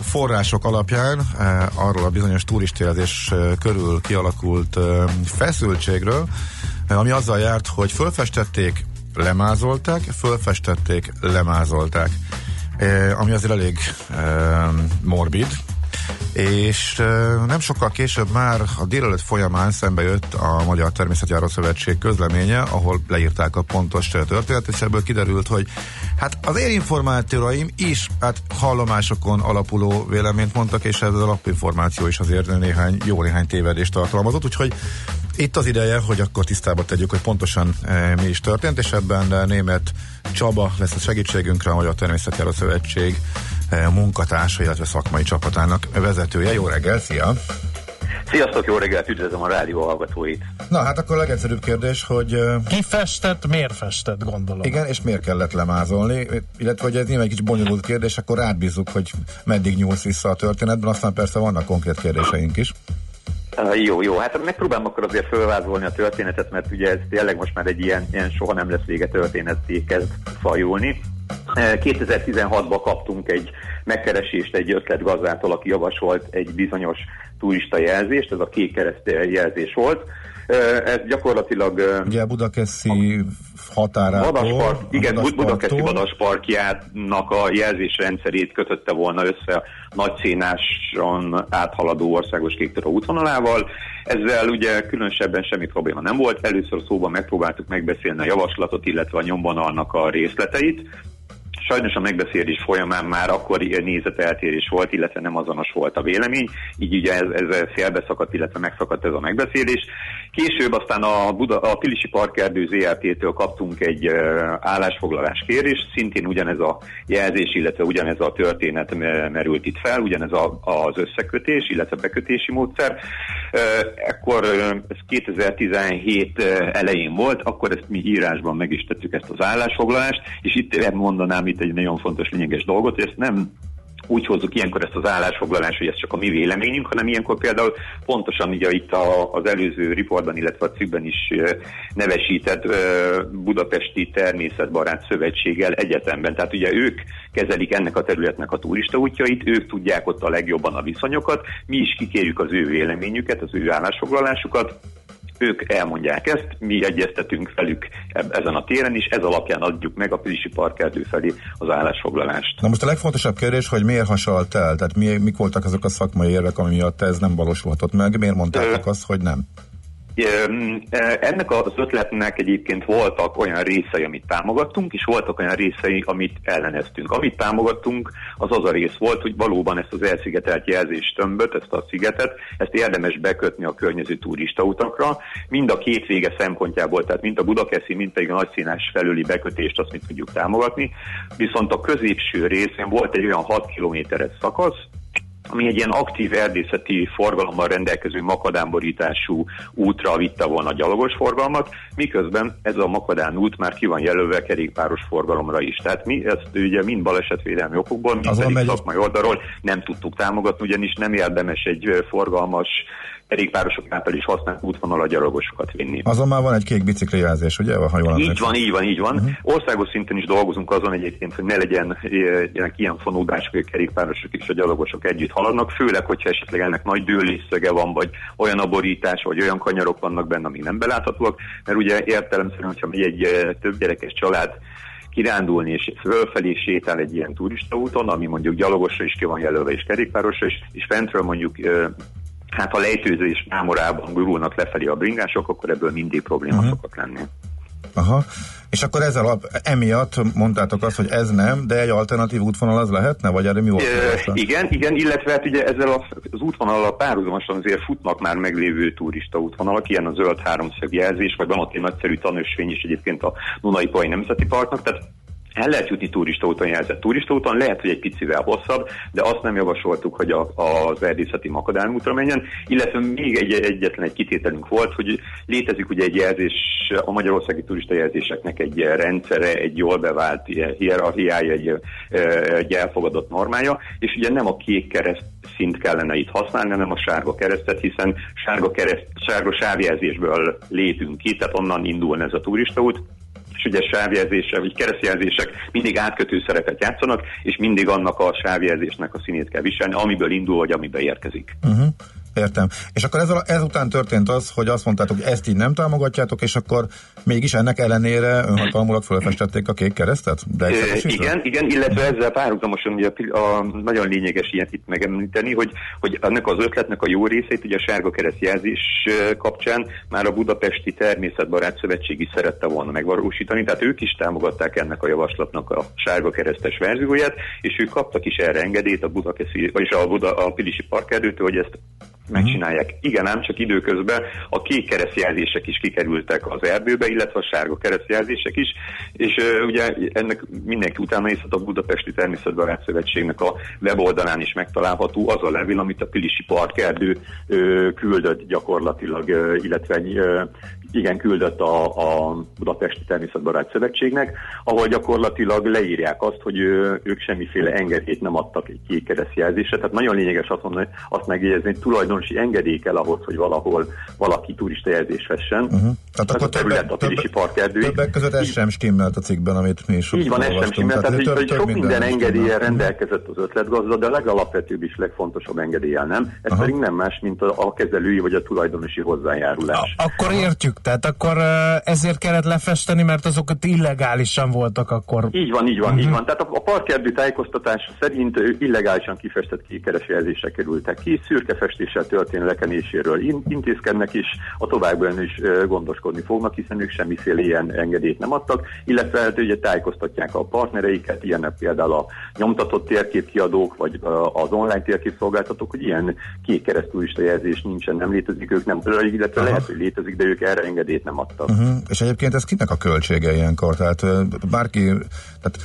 források alapján arról a bizonyos turistélzés körül kialakult feszültségről, ami azzal járt, hogy fölfestették, lemázolták, fölfestették, lemázolták. Ami azért elég morbid, és nem sokkal később már a délelőtt folyamán szembe jött a Magyar Természetjáró Szövetség közleménye, ahol leírták a pontos történetet, és ebből kiderült, hogy hát az én információraim is hát hallomásokon alapuló véleményt mondtak, és ez az alapinformáció is azért néhány, jó néhány tévedést tartalmazott, úgyhogy itt az ideje, hogy akkor tisztába tegyük, hogy pontosan e, mi is történt, és ebben e, német Csaba lesz a segítségünkre, a Magyar Természetjáró Szövetség e, munkatársa, illetve szakmai csapatának vezetője. Jó reggel, szia! Sziasztok, jó reggelt, üdvözlöm a rádió hallgatóit! Na hát akkor a legegyszerűbb kérdés, hogy... Ki festett, miért festett, gondolom? Igen, és miért kellett lemázolni, illetve hogy ez nyilván egy kicsit bonyolult kérdés, akkor átbízzuk, hogy meddig nyúlsz vissza a történetben, aztán persze vannak konkrét kérdéseink is. Uh, jó, jó. Hát megpróbálom akkor azért fölvázolni a történetet, mert ugye ez tényleg most már egy ilyen, ilyen soha nem lesz vége történeté kezd fajulni. 2016-ban kaptunk egy megkeresést egy ötletgazdától, aki javasolt egy bizonyos turista jelzést, ez a kék kereszt jelzés volt. Ez gyakorlatilag... Ugye Budakeszi határától... Vadaspark, igen, Budakeszi Vadasparkjának a jelzésrendszerét kötötte volna össze a nagyszénáson áthaladó országos kéktörő útvonalával. Ezzel ugye különösebben semmi probléma nem volt. Először szóban megpróbáltuk megbeszélni a javaslatot, illetve a nyomvonalnak a részleteit. Sajnos a megbeszélés folyamán már akkor nézeteltérés volt, illetve nem azonos volt a vélemény, így ugye ez, ez félbeszakadt, illetve megszakadt ez a megbeszélés, Később aztán a, Buda, a Pilisi Parkerdő ZRT-től kaptunk egy állásfoglalás kérést, szintén ugyanez a jelzés, illetve ugyanez a történet me- merült itt fel, ugyanez a, az összekötés, illetve bekötési módszer. Ekkor ez 2017 elején volt, akkor ezt mi írásban meg is tettük ezt az állásfoglalást, és itt mondanám itt egy nagyon fontos lényeges dolgot, hogy ezt nem úgy hozzuk ilyenkor ezt az állásfoglalást, hogy ez csak a mi véleményünk, hanem ilyenkor például pontosan ugye itt a, az előző riportban, illetve a cikkben is nevesített Budapesti Természetbarát Szövetséggel egyetemben. Tehát ugye ők kezelik ennek a területnek a turista útjait, ők tudják ott a legjobban a viszonyokat, mi is kikérjük az ő véleményüket, az ő állásfoglalásukat, ők elmondják ezt, mi egyeztetünk velük ezen a téren is, ez alapján adjuk meg a Pilisi Parkerdő felé az állásfoglalást. Na most a legfontosabb kérdés, hogy miért hasalt el? Tehát mi, mik voltak azok a szakmai érvek, ami miatt ez nem valósulhatott meg? Miért mondták azt, hogy nem? Ennek az ötletnek egyébként voltak olyan részei, amit támogattunk, és voltak olyan részei, amit elleneztünk. Amit támogattunk, az az a rész volt, hogy valóban ezt az elszigetelt jelzés tömböt, ezt a szigetet, ezt érdemes bekötni a környező turistautakra. Mind a két vége szempontjából, tehát mind a Budakeszi, mind pedig a nagyszínás felüli bekötést, azt mi tudjuk támogatni. Viszont a középső részén volt egy olyan 6 kilométeres szakasz, ami egy ilyen aktív erdészeti forgalommal rendelkező makadánborítású útra vitte volna a gyalogos forgalmat, miközben ez a makadán út már ki van jelölve kerékpáros forgalomra is. Tehát mi ezt ugye mind balesetvédelmi okokból, mind Azon pedig megy- szakmai oldalról nem tudtuk támogatni, ugyanis nem érdemes egy forgalmas kerékpárosok által is használt útvonal a gyalogosokat vinni. Azon már van egy kék biciklijelzés, ugye? Ha jól Így van, így van, így van. Uh-huh. Országos szinten is dolgozunk azon egyébként, hogy ne legyen eh, ilyen fonódások, hogy a kerékpárosok és a gyalogosok együtt haladnak, főleg, hogyha esetleg ennek nagy dőlésszöge van, vagy olyan a borítás, vagy olyan kanyarok vannak benne, amik nem beláthatóak, mert ugye értelemszerűen, hogyha megy egy eh, több gyerekes család kirándulni és fölfelé sétál egy ilyen turistaúton, ami mondjuk gyalogosra is ki van jelölve és kerékpárosra is, és fentről mondjuk ö, hát a lejtőzés mámorában gurulnak lefelé a bringások, akkor ebből mindig probléma uh-huh. szokott lenni. Aha. És akkor ez alap, emiatt mondtátok azt, hogy ez nem, de egy alternatív útvonal az lehetne? Vagy erre mi volt? Javaslat? igen, igen, illetve hát ugye ezzel az útvonallal párhuzamosan azért futnak már meglévő turista útvonalak, ilyen a zöld háromszög jelzés, vagy van ott egy nagyszerű tanösvény is egyébként a Dunai Pai Nemzeti Parknak, tehát el lehet jutni turistaúton jelzett. Turistaúton, lehet, hogy egy picivel hosszabb, de azt nem javasoltuk, hogy a, az erdészeti makadán útra menjen, illetve még egy, egyetlen egy kitételünk volt, hogy létezik ugye egy jelzés, a magyarországi turista jelzéseknek egy rendszere, egy jól bevált hierarchiája, egy, egy elfogadott normája, és ugye nem a kék kereszt szint kellene itt használni, hanem a sárga keresztet, hiszen sárga, kereszt, sárga sávjelzésből lépünk ki, tehát onnan indulna ez a turistaút, és ugye sávjelzések, vagy keresztjelzések mindig átkötő szerepet játszanak, és mindig annak a sávjelzésnek a színét kell viselni, amiből indul, vagy amiben érkezik. Uh-huh. Értem. És akkor ez, ezután történt az, hogy azt mondtátok, hogy ezt így nem támogatjátok, és akkor mégis ennek ellenére önhatalmulag felfestették a kék keresztet? De Ö, igen, igen, illetve ezzel párhuzamosan ugye a, a, nagyon lényeges ilyet itt megemlíteni, hogy, hogy ennek az ötletnek a jó részét ugye a sárga keresztjelzés kapcsán már a Budapesti Természetbarát Szövetség is szerette volna megvalósítani, tehát ők is támogatták ennek a javaslatnak a sárga keresztes verzióját, és ők kaptak is erre engedélyt a Budakeszi, vagyis a, Buda, a Pilisi Parkerdőtől, hogy ezt megcsinálják. Igen, ám csak időközben a kék keresztjelzések is kikerültek az erdőbe, illetve a sárga keresztjelzések is, és uh, ugye ennek mindenki utána nézhet a Budapesti Természetbarát Szövetségnek a weboldalán is megtalálható az a levél, amit a Pilisi Parkerdő uh, küldött gyakorlatilag, uh, illetve uh, igen, küldött a, a Budapesti Természetbarát Szövetségnek, ahol gyakorlatilag leírják azt, hogy ő, ők semmiféle engedélyt nem adtak egy kék keresztjelzésre. Tehát nagyon lényeges azt, mondani, azt megjegyezni, hogy tulajdonosi engedély kell ahhoz, hogy valahol valaki turista jelzést vessen. Uh-huh. Tehát Ez akkor a terület a Pilisi többek, Parkerdő. többek között ez sem stimmelt a cikkben, amit mi is Így van, ez sem olvastunk. stimmel, tehát, hogy, több- sok minden stimmel. rendelkezett az ötletgazda, de a legalapvetőbb és legfontosabb engedéllyel nem. Ez Aha. pedig nem más, mint a, a kezelői vagy a tulajdonosi hozzájárulás. Akkor értjük, tehát akkor ö, ezért kellett lefesteni, mert azokat illegálisan voltak akkor. Így van, így van, Mhm. így van. Tehát a, a parkerdő tájékoztatás szerint ő illegálisan kifestett kékeres jelzések kerültek ki, szürke festéssel történő lekenéséről in, intézkednek is, a továbbban is gondoskodnak panaszkodni fognak, hiszen ők semmiféle ilyen engedélyt nem adtak, illetve hát ugye tájékoztatják a partnereiket, ilyenek például a nyomtatott térképkiadók, vagy az online térképszolgáltatók, hogy ilyen kék keresztúrista jelzés nincsen, nem létezik, ők nem, illetve Aha. lehet, hogy létezik, de ők erre engedélyt nem adtak. Uh-huh. És egyébként ez kinek a költsége ilyenkor? Tehát bárki, tehát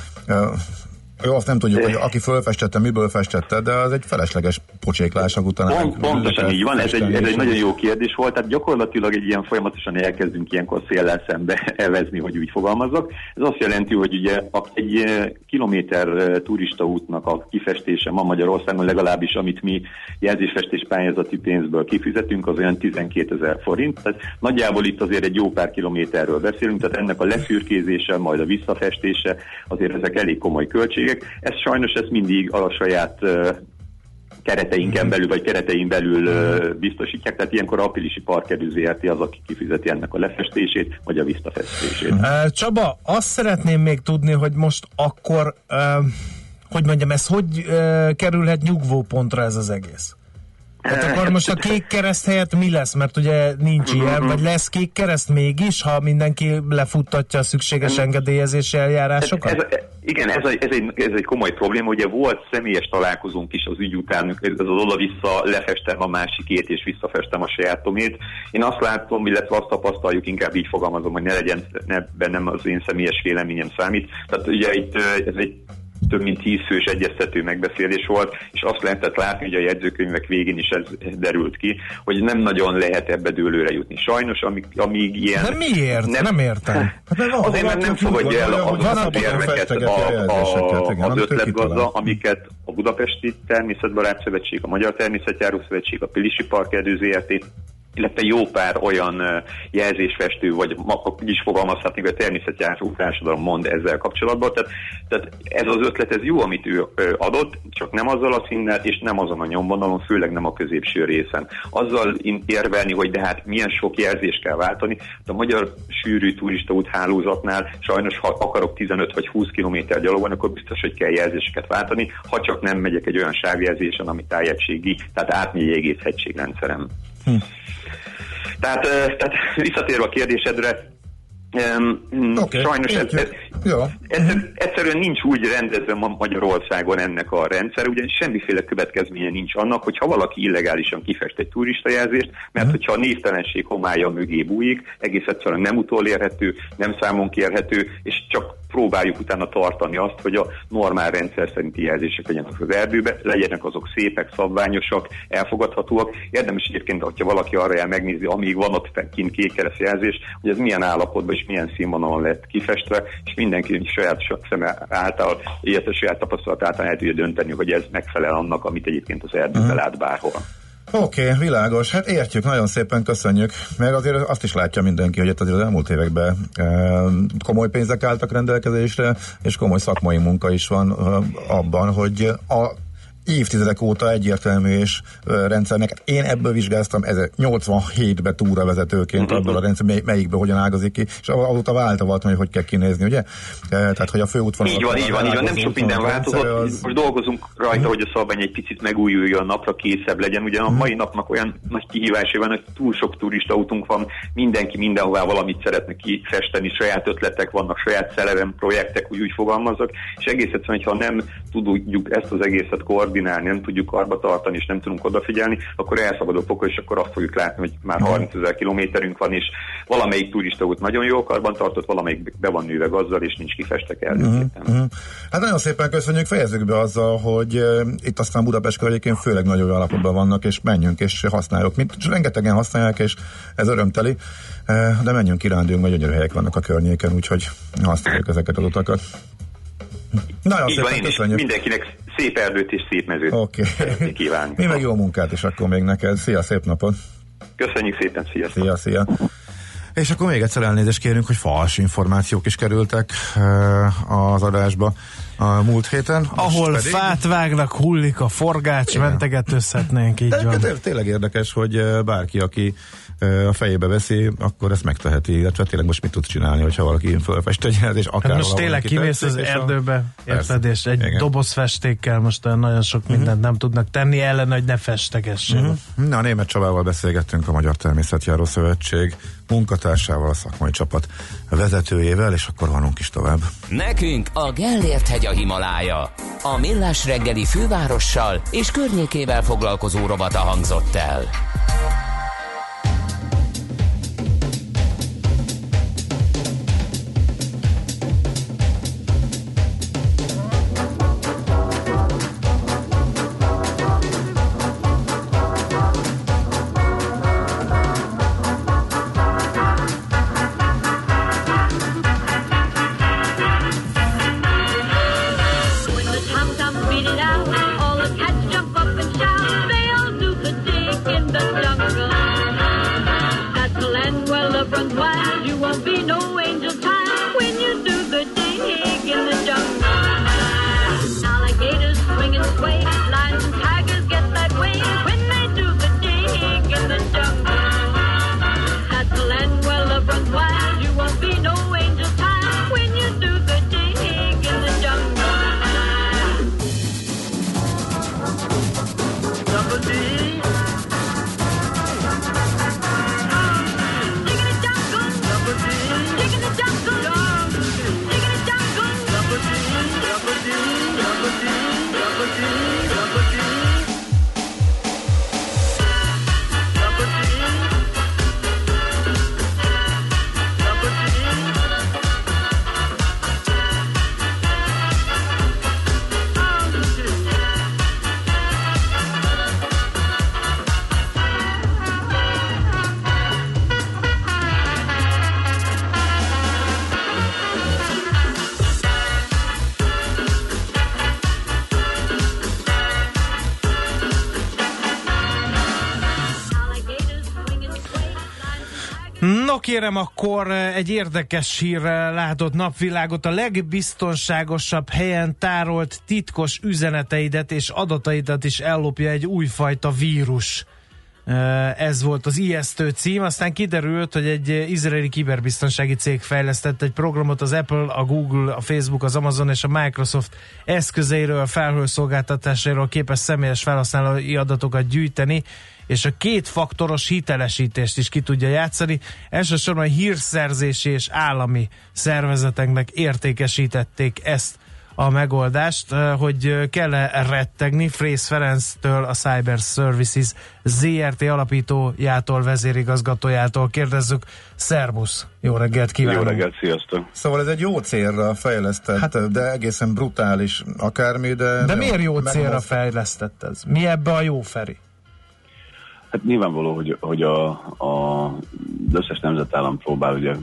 jó, azt nem tudjuk, hogy aki fölfestette, miből festette, de az egy felesleges pocséklásnak utána. Pont, pontosan így van, ez egy, ez egy nagyon jó kérdés volt, tehát gyakorlatilag egy ilyen folyamatosan elkezdünk ilyenkor széllel szembe evezni, hogy úgy fogalmazzak. Ez azt jelenti, hogy ugye egy eh, kilométer eh, turista útnak a kifestése ma Magyarországon legalábbis, amit mi jelzésfestés pályázati pénzből kifizetünk, az olyan 12 ezer forint. Tehát nagyjából itt azért egy jó pár kilométerről beszélünk, tehát ennek a lefürkézése, majd a visszafestése, azért ezek elég komoly költségek. Ez sajnos ez mindig a saját kereteinken belül, vagy keretein belül biztosítják, tehát ilyenkor a Apilisi Parkerű ZRT az, aki kifizeti ennek a lefestését, vagy a visszafestését. Csaba, azt szeretném még tudni, hogy most akkor, hogy mondjam, ez hogy kerülhet nyugvópontra ez az egész? Hát akkor most a kék kereszt helyett mi lesz? Mert ugye nincs ilyen, vagy lesz kék kereszt mégis, ha mindenki lefuttatja a szükséges engedélyezési eljárásokat? Ez, ez, igen, ez, egy- ez, egy, ez egy komoly probléma. Ugye volt személyes találkozónk is az ügy után, ez az oda-vissza lefestem a másikét, és visszafestem a sajátomét. Én azt látom, illetve azt tapasztaljuk, inkább így fogalmazom, hogy ne legyen ne, bennem az én személyes véleményem számít. Tehát ugye itt ö, ez egy több mint tíz fős egyeztető megbeszélés volt, és azt lehetett látni, hogy a jegyzőkönyvek végén is ez derült ki, hogy nem nagyon lehet ebbe dőlőre jutni. Sajnos, amíg, amíg ilyen... De miért? Nem értem. Hát Azért, mert nem fogadja el azokat van, a aki érveket, a, a, az ötletgazda, amiket a Budapesti Természetbarát Szövetség, a Magyar Természetjáró Szövetség, a Pilisi Parkerdő ZRT, illetve jó pár olyan jelzésfestő, vagy úgy is fogalmazhatnék, hogy a természetjáró társadalom mond ezzel kapcsolatban. Tehát, tehát ez az ötlet, ez jó, amit ő adott, csak nem azzal a színnel, és nem azon a nyomvonalon, főleg nem a középső részen. Azzal érvelni, hogy de hát milyen sok jelzést kell váltani. Hát A magyar sűrű turistaút hálózatnál sajnos, ha akarok 15 vagy 20 km gyalogolni, akkor biztos, hogy kell jelzéseket váltani, ha csak nem megyek egy olyan sávjelzésen, ami tájegységi, tehát átmegy egy egész hegységrendszerem. Tehát, ö, tehát visszatérve a kérdésedre, Um, Oké, sajnos ez, ez, Jó. Egyszer, egyszerűen nincs úgy rendezve ma Magyarországon ennek a rendszer, ugyanis semmiféle következménye nincs annak, hogyha valaki illegálisan kifest egy turistajelzést, mert hogyha a névtelenség homája mögé bújik, egész egyszerűen nem utolérhető, nem számon kérhető, és csak próbáljuk utána tartani azt, hogy a normál rendszer szerinti jelzések legyenek az erdőbe, legyenek azok szépek, szabványosak, elfogadhatóak. Érdemes egyébként, hogyha valaki arra el megnézi, amíg van ott kint kékkereszt jelzés, hogy ez milyen állapotban és milyen színvonalon lett kifestve, és mindenki saját szeme által, illetve saját tapasztalat által el tudja dönteni, hogy ez megfelel annak, amit egyébként az erdőben lát bárhol. Oké, okay, világos. Hát értjük, nagyon szépen köszönjük. Meg azért azt is látja mindenki, hogy itt az elmúlt években e, komoly pénzek álltak rendelkezésre, és komoly szakmai munka is van e, abban, hogy a évtizedek óta egyértelmű és rendszernek. Én ebből vizsgáztam 87-be túravezetőként Mhm. abból a rendszer, mely, melyikbe hogyan ágazik ki, és azóta változott, hogy hogy kell kinézni, ugye? E, Tehát, hogy a főútvonal... Így van, így van, így van, nem sok minden változott. Az... Most dolgozunk rajta, hogy a szabvány egy picit megújuljon, napra készebb legyen. Ugye a mai napnak olyan nagy kihívásai van, hogy túl sok turista autónk van, mindenki mindenhová valamit szeretne kifesteni, saját ötletek vannak, saját szelevem projektek, úgy, úgy fogalmazok, és egész egyszerűen, ha nem tudjuk ezt az egészet koordinálni, nem tudjuk karba tartani, és nem tudunk odafigyelni, akkor elszabad a pokol, és akkor azt fogjuk látni, hogy már 30 ezer kilométerünk van, és valamelyik turista út nagyon jó karban tartott, valamelyik be van nőve gazdal, és nincs kifestek el. Uh-huh, uh-huh. Hát nagyon szépen köszönjük, fejezzük be azzal, hogy uh, itt aztán Budapest környékén főleg nagyon jó állapotban vannak, és menjünk és használjuk. Mint, rengetegen használják, és ez örömteli, uh, de menjünk kiránduljunk, mert gyönyörű helyek vannak a környéken, úgyhogy használjuk ezeket az utakat. Nagyon Így szépen van, köszönjük. mindenkinek szép erdőt és szép mezőt Oké. szeretnék kívánni. Mi meg jó munkát is akkor még neked. Szia, szép napot! Köszönjük szépen, sziasztok! Szia, szia! És akkor még egyszer elnézést kérünk, hogy fals információk is kerültek uh, az adásba. a múlt héten. Ahol pedig- fát vágnak, hullik a forgács, Igen. mentegetőzhetnénk, így De van. té- tényleg érdekes, hogy ö, bárki, aki a fejébe veszi, akkor ezt megteheti, illetve tényleg most mit tud csinálni, hogyha valaki fölfest egy és akár Hát most tényleg kimész az a- erdőbe, Persze. érted, és egy Igen. Mhm. doboz festékkel most olyan nagyon sok mindent nem tudnak tenni ellen, hogy ne festegessék. Na, német Csabával beszélgettünk a Magyar Természetjáró Szövetség munkatársával, a szakmai csapat vezetőjével, és akkor vanunk is tovább. Nekünk a Gellért hegy a Himalája. A Millás reggeli fővárossal és környékével foglalkozó rovata hangzott el. Kérem, akkor eh, egy érdekes hír látott napvilágot. A legbiztonságosabb helyen tárolt titkos üzeneteidet és adataidat is ellopja egy újfajta vírus. Ez volt az ijesztő cím, aztán kiderült, hogy egy izraeli kiberbiztonsági cég fejlesztett egy programot az Apple, a Google, a Facebook, az Amazon és a Microsoft eszközeiről, felhőszolgáltatásairól képes személyes felhasználói adatokat gyűjteni, és a kétfaktoros hitelesítést is ki tudja játszani. Elsősorban hírszerzési és állami szervezeteknek értékesítették ezt a megoldást, hogy kell-e rettegni Frész Ferenctől, a Cyber Services ZRT alapítójától, vezérigazgatójától kérdezzük. Szervusz! Jó reggelt kívánok! Jó reggelt, sziasztok! Szóval ez egy jó célra fejlesztett, hát, de egészen brutális akármi, de... De miért jó meg- célra fejlesztett ez? Mi ebbe a jó, Feri? Hát nyilvánvaló, hogy, hogy a, a, az összes nemzetállam próbál ugye,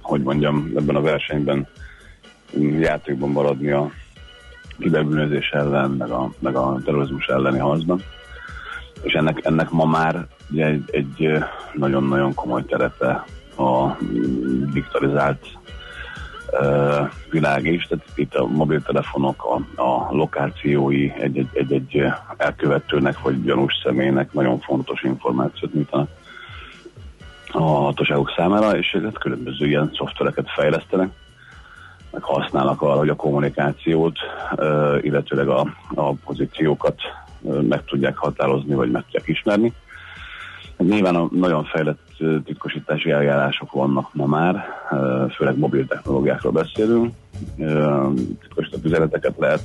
hogy mondjam, ebben a versenyben játékban maradni a kiberbűnözés ellen, meg a, meg a terrorizmus elleni harcban. És ennek, ennek ma már egy, egy nagyon-nagyon komoly terepe a digitalizált ö, világ is, tehát itt a mobiltelefonok, a, a lokációi egy-egy, elkövetőnek vagy gyanús személynek nagyon fontos információt nyújtanak a hatóságok számára, és különböző ilyen szoftvereket fejlesztenek, meg használnak arra, hogy a kommunikációt, illetőleg a, a pozíciókat meg tudják határozni, vagy meg tudják ismerni. Nyilván a nagyon fejlett titkosítási eljárások vannak ma már, főleg mobil technológiákról beszélünk. Titkosított üzeneteket lehet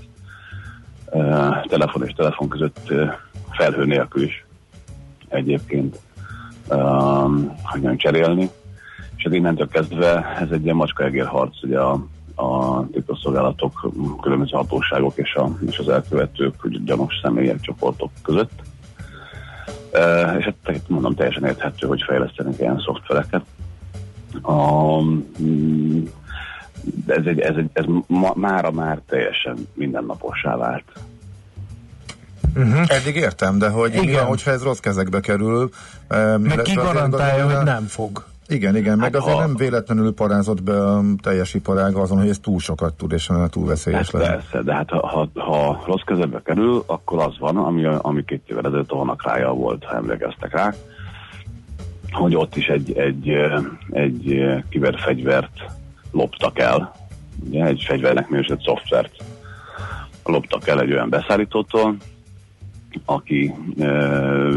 telefon és telefon között felhő nélkül is egyébként hogy mondjam, cserélni. És ez innentől kezdve ez egy ilyen macskaegér harc, ugye a, a titkosszolgálatok, különböző hatóságok és, a, és az elkövetők, gyanús személyek, csoportok között. Uh, és hát mondom, teljesen érthető, hogy fejlesztenek ilyen szoftvereket. Um, mm, ez, egy, ez, egy, ez ma, mára már teljesen mindennapossá vált. Uh-huh. Eddig értem, de hogy Igen. Igen. hogyha ez rossz kezekbe kerül... Meg ki garantálja, hogy nem fog. Igen, igen, meg Hát azért ha- nem véletlenül parázott be a teljes iparág azon, hogy ez túl sokat tud, és túl veszélyes Persze, lehet. persze, de hát ha, ha, ha rossz kezembe kerül, akkor az van, ami, ami két évvel ezelőtt a Honakrája volt, ha emlékeztek rá, hogy ott is egy, egy, egy kiberfegyvert loptak el, ugye, egy fegyvernek minősített szoftvert loptak el egy olyan beszállítótól, aki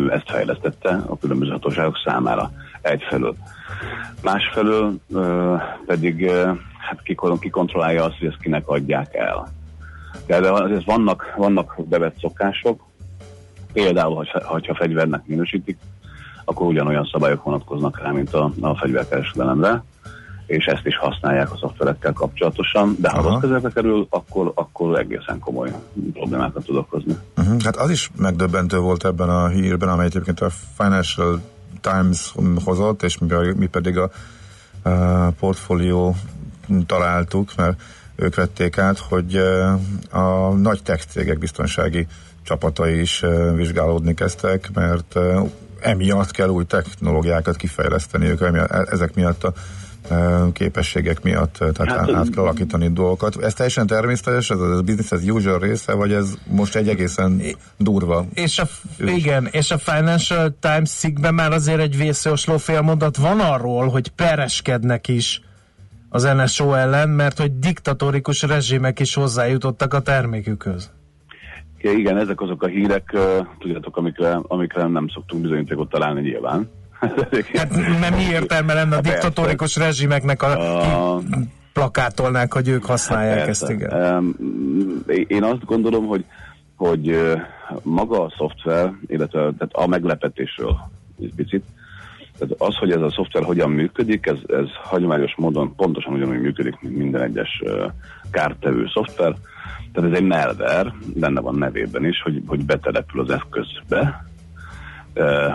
ezt fejlesztette a különböző hatóságok számára egyfelől. Másfelől e, pedig e, hát ki, kontrollálja azt, hogy ezt kinek adják el. De, de azért vannak, vannak bevett szokások, például, hogyha, hogyha fegyvernek minősítik, akkor ugyanolyan szabályok vonatkoznak rá, mint a, a fegyverkereskedelemre, és ezt is használják a szoftverekkel kapcsolatosan, de ha Aha. rossz kezekbe kerül, akkor, akkor egészen komoly problémákat tud okozni. Uh-huh. Hát az is megdöbbentő volt ebben a hírben, amelyet egyébként a Financial Times hozott, és mi, pedig a, a portfólió találtuk, mert ők vették át, hogy a nagy tech cégek biztonsági csapatai is vizsgálódni kezdtek, mert emiatt kell új technológiákat kifejleszteni ők, emiatt, ezek miatt a képességek miatt, eh, tehát Hát, át kell alakítani dolgokat. Ez teljesen természetes, ez a business as usual része, vagy ez most egy egészen durva És a, igen, és a Financial Times cikkben már azért egy vészjósló félmondat van arról, hogy pereskednek is az NSO ellen, mert hogy diktatórikus rezsimek is hozzájutottak a termékükhöz. Ja, igen, ezek azok a hírek, tudjátok, amikre, amikre nem szoktunk bizonyítékot találni nyilván. Hát nem mi értelme lenne a diktatórikus rezsimeknek a, a plakátolnák, hogy ők használják Persze. ezt, igen. Én azt gondolom, hogy, hogy maga a szoftver, illetve tehát a meglepetésről egy picit, tehát az, hogy ez a szoftver hogyan működik, ez, ez hagyományos módon pontosan ugyanúgy működik, mint minden egyes kártevő szoftver. Tehát ez egy malware, benne van nevében is, hogy, hogy betelepül az eszközbe,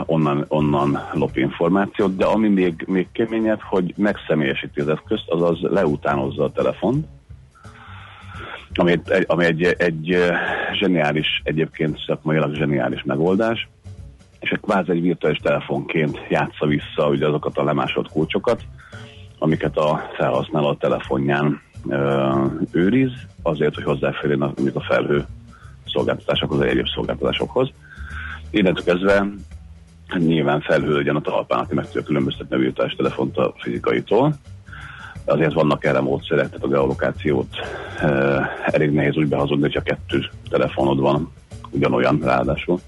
onnan, onnan lop információt, de ami még, még keményebb, hogy megszemélyesíti az eszközt, azaz leutánozza a telefont, ami, ami egy, egy eh, zseniális, egyébként szakmailag zseniális megoldás, és egy kvázi egy virtuális telefonként játsza vissza ugye azokat a lemásolt kulcsokat, amiket a felhasználó a telefonján ö, őriz, azért, hogy hozzáférjen a, a felhő szolgáltatásokhoz, vagy egyéb szolgáltatásokhoz. Innentől kezdve nyilván felhő legyen a talpán, aki meg tudja különböztetni a virtuális telefont a fizikaitól. Azért vannak erre módszerek, tehát a geolokációt e, elég nehéz úgy behazudni, hogyha kettő telefonod van, ugyanolyan ráadásul,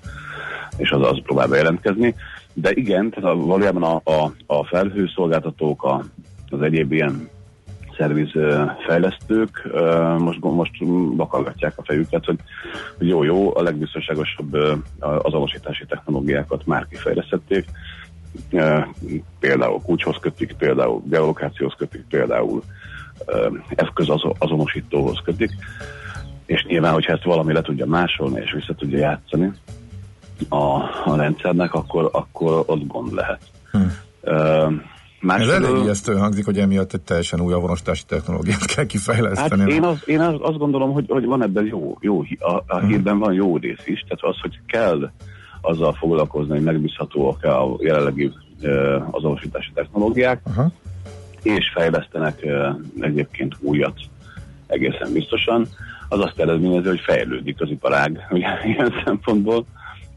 és az az próbál bejelentkezni. De igen, tehát a, valójában a, a, a felhőszolgáltatók, a, az egyéb ilyen szerviz fejlesztők most, most vakargatják a fejüket, hogy, hogy jó, jó, a legbiztonságosabb azonosítási technológiákat már kifejlesztették, például kulcshoz kötik, például geolokációhoz kötik, például eszközazonosítóhoz kötik, és nyilván, hogyha ezt valami le tudja másolni és vissza tudja játszani a, a rendszernek, akkor, akkor ott gond lehet. Hm. Ö, Ez elég ijesztő hangzik, hogy emiatt egy teljesen új avonosítási technológiát kell kifejleszteni. Hát én, az, én az, azt gondolom, hogy, hogy van ebben jó, jó a, a Mhm. hírben van jó rész is, tehát az, hogy kell azzal foglalkozni, hogy megbízhatóak a jelenlegi ö, azonosítási technológiák, Aha. és fejlesztenek egyébként újat egészen biztosan, az azt eredményezi, hogy fejlődik az iparág ugye, ilyen szempontból.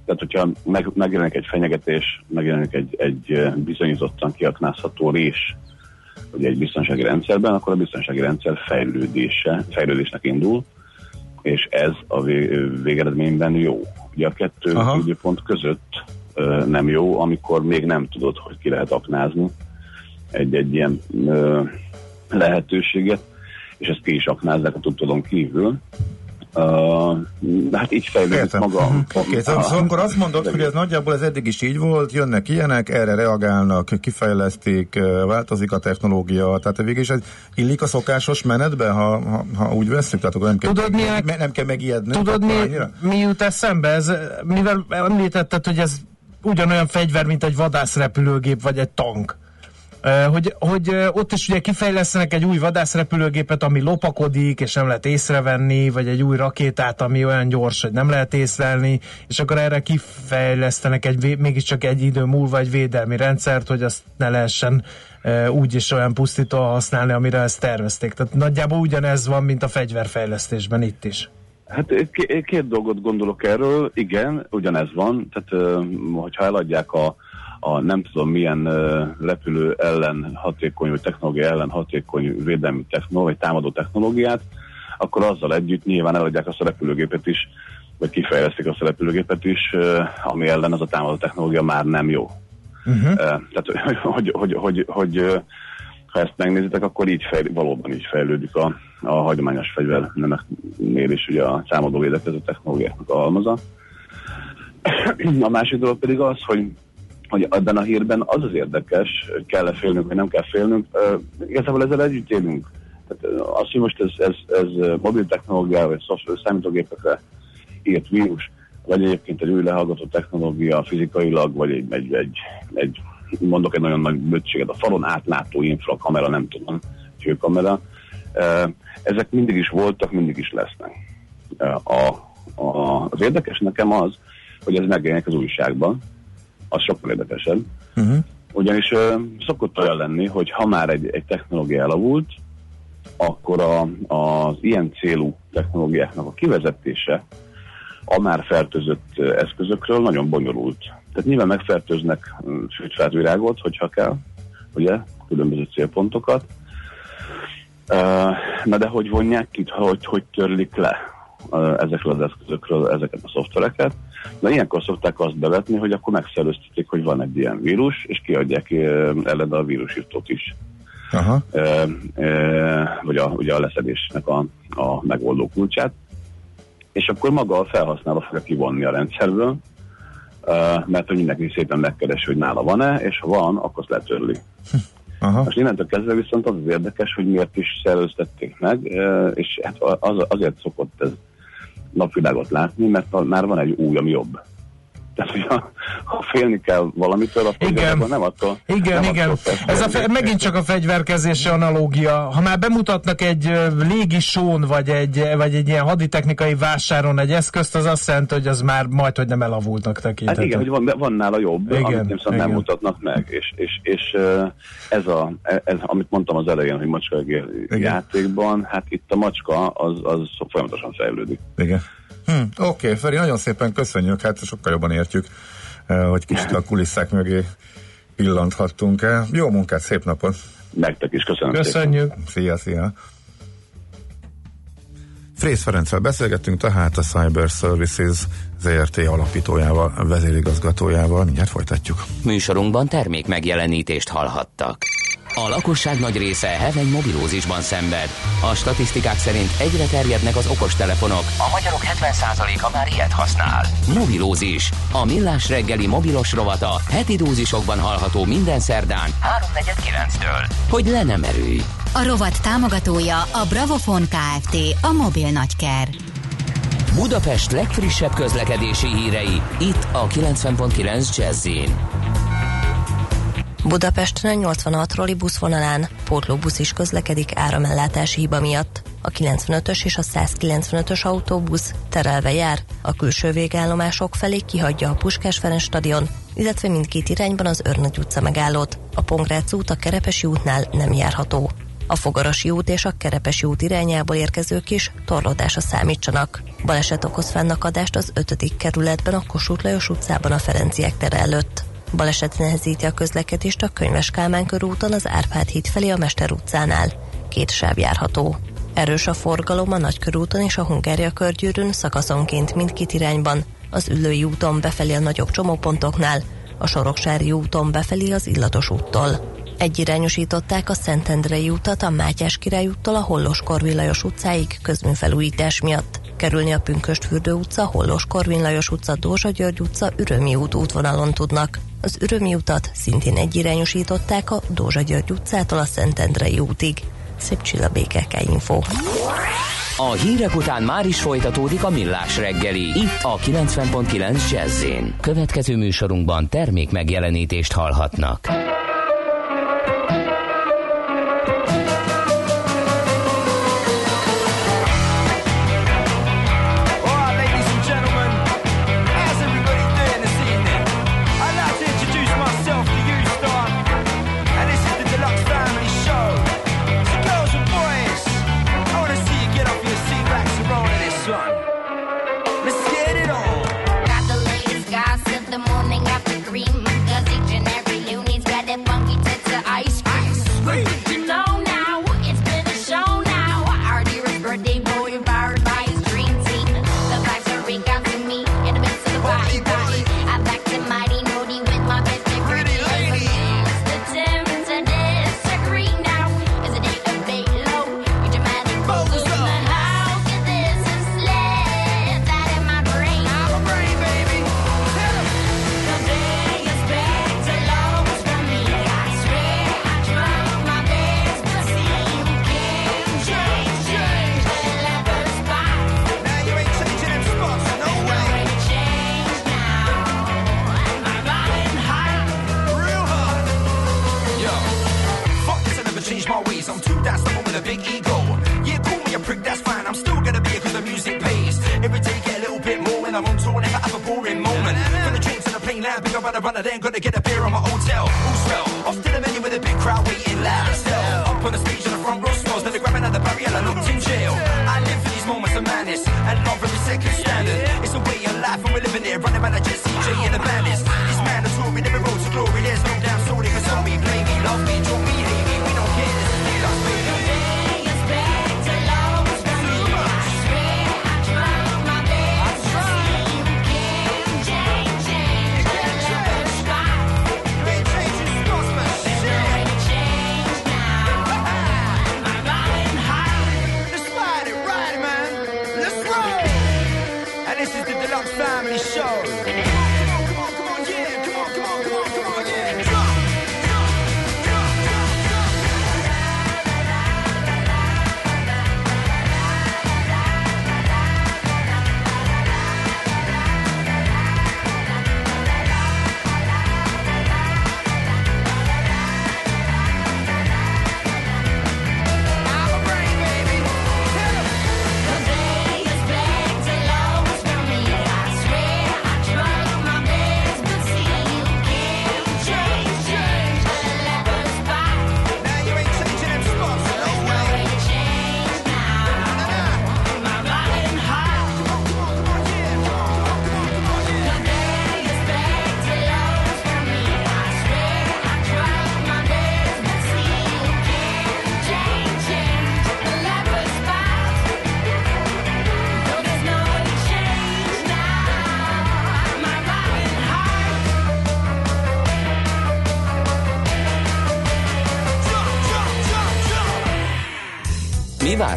Tehát, hogyha meg, megjelenik egy fenyegetés, megjelenik egy, egy ö, bizonyítottan kiaknázható rés ugye egy biztonsági rendszerben, akkor a biztonsági rendszer fejlődése, fejlődésnek indul, és ez a vé- végeredményben jó. Ugye a kettő időpont között ö, nem jó, amikor még nem tudod, hogy ki lehet aknázni egy-egy ilyen ö, lehetőséget, és ezt ki is aknázzák a tudtodon kívül. Uh, hát így fejlődik maga. Mhm. Oké, okay, szóval, szóval akkor azt mondod, hogy ez nagyjából ez eddig is így volt, jönnek ilyenek, erre reagálnak, kifejlesztik, változik a technológia, tehát végig is ez illik a szokásos menetbe, ha, ha, ha úgy veszünk, tehát akkor nem kell, Tudod, mi a- me- nem kell megijedni. Tudod, mi, annyira? mi jut eszembe? Ez, mivel említetted, hogy ez ugyanolyan fegyver, mint egy vadászrepülőgép vagy egy tank. Hogy, hogy ott is ugye kifejlesztenek egy új vadászrepülőgépet, ami lopakodik, és nem lehet észrevenni, vagy egy új rakétát, ami olyan gyors, hogy nem lehet észlelni, és akkor erre kifejlesztenek egy, mégiscsak egy idő múlva egy védelmi rendszert, hogy azt ne lehessen úgy is olyan pusztító használni, amire ezt tervezték. Tehát nagyjából ugyanez van, mint a fegyverfejlesztésben itt is. Hát k- két dolgot gondolok erről. Igen, ugyanez van. Tehát, ö, hogyha eladják a, a nem tudom milyen repülő ellen hatékony, vagy technológia ellen hatékony védelmi technológia, vagy támadó technológiát, akkor azzal együtt nyilván eladják azt a repülőgépet is, vagy kifejlesztik azt a repülőgépet is, ami ellen az a támadó technológia már nem jó. Uh-huh. Tehát, hogy, hogy, hogy, hogy ha ezt megnézitek, akkor így fejl, valóban így fejlődik a, a hagyományos fegyvernemeknél is ugye a számadó védekező technológiáknak a halmaza. A másik dolog pedig az, hogy hogy ebben a hírben az az érdekes, kell-e félnünk, vagy nem kell félnünk, uh, igazából ezzel együtt élünk. Tehát, az, hogy most ez, ez, ez mobil technológia, vagy szoftver számítógépekre írt vírus, vagy egyébként egy új lehallgató technológia fizikailag, vagy egy, egy, egy, egy mondok egy nagyon nagy bőtséget, a falon átlátó infrakamera, nem tudom, hőkamera. Uh, ezek mindig is voltak, mindig is lesznek. A, a, az érdekes nekem az, hogy ez megjelenik az újságban, az sokkal érdekesebb. Uh-huh. Ugyanis ö, szokott olyan lenni, hogy ha már egy, egy technológia elavult, akkor a, az ilyen célú technológiáknak a kivezetése a már fertőzött eszközökről nagyon bonyolult. Tehát nyilván megfertőznek fűtfát virágot, hogyha kell, ugye, különböző célpontokat. Na de hogy vonják ki, hogy, hogy törlik le ezekről az eszközökről ezeket a szoftvereket? Na ilyenkor szokták azt bevetni, hogy akkor megszerőztetik, hogy van egy ilyen vírus, és kiadják ö, ellene a vírusírtót is. Aha. Ö, ö, vagy a, ugye a leszedésnek a, a megoldó kulcsát. És akkor maga a felhasználó fogja kivonni a rendszerből, ö, mert hogy mindenki szépen megkeresi, hogy nála van-e, és ha van, akkor azt letörli. Aha. Most innentől kezdve viszont az az érdekes, hogy miért is szerőztették meg, és hát az, azért szokott ez napvilágot látni, mert már van egy új, ami jobb. Tehát, hogy ha, félni kell valamitől, akkor Igen. nem attól. Igen, nem igen. attól Ez a fe, megint csak a fegyverkezési analógia. Ha már bemutatnak egy légisón, vagy egy, vagy egy ilyen haditechnikai vásáron egy eszközt, az azt jelenti, hogy az már majd, hogy nem elavultnak Hát tekinthető. igen, hogy van, van nála jobb, Igen, amit nem, szóval nem mutatnak meg. És, és, és ez, a, ez, amit mondtam az elején, hogy macska játékban, hát itt a macska az, az folyamatosan fejlődik. Igen. Hm, Oké, okay, Feri, nagyon szépen köszönjük, hát sokkal jobban értjük, eh, hogy kicsit a kulisszák mögé pillanthattunk el. Jó munkát, szép napot! Nektek is köszönöm Köszönjük! Szia, szia! Frész Ferenccel beszélgettünk, tehát a Cyber Services ZRT alapítójával, vezérigazgatójával. Mindjárt folytatjuk. Műsorunkban termék megjelenítést hallhattak. A lakosság nagy része heveny mobilózisban szenved. A statisztikák szerint egyre terjednek az okostelefonok. A magyarok 70%-a már ilyet használ. Mobilózis. A millás reggeli mobilos rovata heti dózisokban hallható minden szerdán 3.49-től. Hogy le nem erőj. A rovat támogatója a Bravofon Kft. A mobil nagyker. Budapest legfrissebb közlekedési hírei itt a 90.9 jazz Budapesten a 86 buszvonalán pótlóbusz is közlekedik áramellátási hiba miatt. A 95-ös és a 195-ös autóbusz terelve jár, a külső végállomások felé kihagyja a Puskás Ferenc stadion, illetve mindkét irányban az Örnagy utca megállót. A Pongrác út a Kerepesi útnál nem járható. A Fogarasi út és a Kerepesi út irányából érkezők is torlódásra számítsanak. Baleset okoz fennakadást az 5. kerületben a Kossuth Lajos utcában a Ferenciek tere előtt. Baleset nehezíti a közlekedést a Könyves Kálmán körúton az Árpád híd felé a Mester utcánál. Két sáv járható. Erős a forgalom a Nagykörúton és a Hungária körgyűrűn szakaszonként mindkét irányban, az Ülői úton befelé a nagyobb csomópontoknál, a Soroksári úton befelé az Illatos úttól. Egyirányosították a Szentendrei utat a Mátyás király úttól a Hollos Korvin Lajos utcáig közműfelújítás miatt. Kerülni a Pünköstfürdő utca, Hollos Korvin utca, Dózsa György utca, Ürömi út útvonalon tudnak. Az Ürömi utat szintén egyirányosították a Dózsa György utcától a Szentendrei útig. Szép csilla BKK Info. A hírek után már is folytatódik a millás reggeli. Itt a 90.9 jazz Következő műsorunkban termék megjelenítést hallhatnak.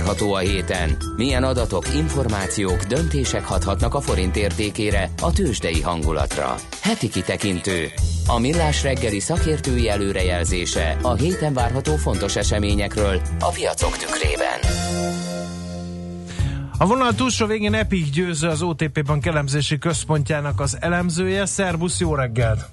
Várható a héten? Milyen adatok, információk, döntések hathatnak a forint értékére, a tőzsdei hangulatra? Heti kitekintő. A millás reggeli szakértői előrejelzése a héten várható fontos eseményekről a piacok tükrében. A vonal túlsó végén Epik Győző, az OTP Bank elemzési központjának az elemzője. Szerbusz, jó reggelt!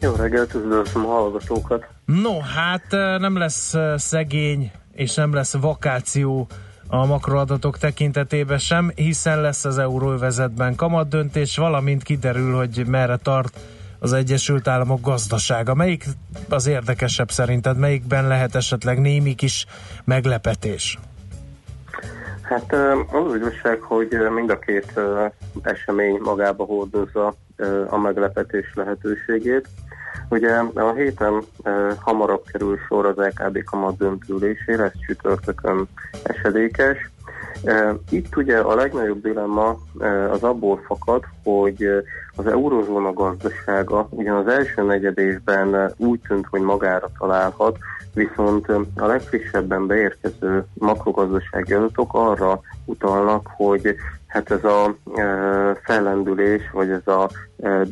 Jó reggelt, üdvözlöm a hallgatókat. No, hát nem lesz szegény és nem lesz vakáció a makroadatok tekintetében sem, hiszen lesz az euróvezetben kamatdöntés, valamint kiderül, hogy merre tart az Egyesült Államok gazdasága. Melyik az érdekesebb szerinted? Melyikben lehet esetleg némi kis meglepetés? Hát az az igazság, hogy mind a két esemény magába hordozza a meglepetés lehetőségét. Ugye a héten ö, hamarabb kerül sor az LKB kamat döntülésére, ez csütörtökön esedékes. Ö, Itt ugye a legnagyobb dilemma ö, az abból fakad, hogy az eurozóna gazdasága ugyan az első negyedésben úgy tűnt, hogy magára találhat, viszont a legfrissebben beérkező makrogazdasági adatok arra utalnak, hogy hát ez a ö, fellendülés, vagy ez a ö,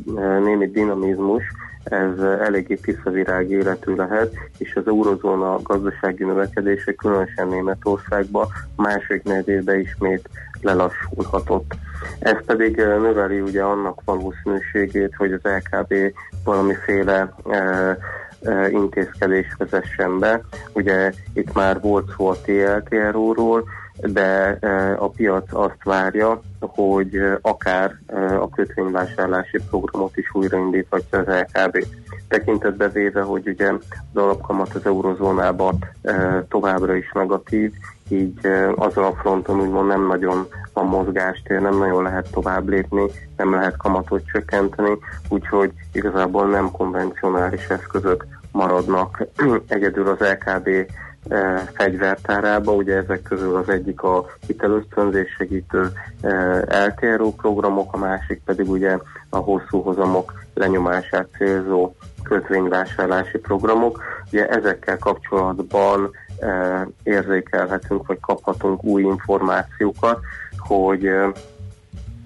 némi dinamizmus, ez eléggé tiszavirág életű lehet, és az eurozóna gazdasági növekedése különösen Németországban második negyedében ismét lelassulhatott. Ez pedig eh, növeli ugye annak valószínűségét, hogy az LKB valamiféle eh, eh, intézkedés vezessen be. Ugye itt már volt szó a TLTRO-ról, de eh, a piac azt várja, hogy eh, akár eh, a kötvényvásárlási programot is újraindíthatja az LKB. Tekintetbe véve, hogy ugye az alapkamat az eurozónában továbbra is negatív, így azon a fronton úgymond nem nagyon van mozgástér, nem nagyon lehet tovább lépni, nem lehet kamatot csökkenteni, úgyhogy igazából nem konvencionális eszközök maradnak egyedül az LKB fegyvertárába, ugye ezek közül az egyik a hitelösztönzés segítő eh, LTRO programok, a másik pedig ugye a hosszú hozamok lenyomását célzó kötvényvásárlási programok. Ugye ezekkel kapcsolatban eh, érzékelhetünk, vagy kaphatunk új információkat, hogy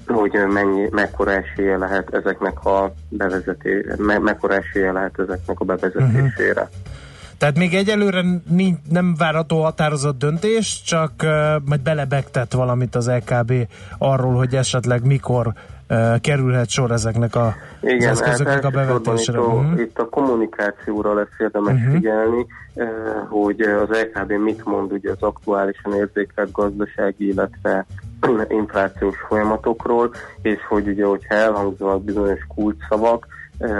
hogy mennyi, mekkora esélye lehet ezeknek a bevezeté, me, mekkora esélye lehet ezeknek a bevezetésére. Uh-huh. Tehát még egyelőre nincs, nem várható határozott döntés, csak uh, majd belebegtet valamit az LKB arról, hogy esetleg mikor uh, kerülhet sor ezeknek a, Igen, az eszközöknek a bevetésére. Itt a, uh-huh. itt a kommunikációra lesz érdemes uh-huh. figyelni, uh, hogy az LKB mit mond ugye az aktuálisan érzékelt gazdasági, illetve inflációs folyamatokról, és hogy ugye, hogyha elhangzanak bizonyos kulcsszavak,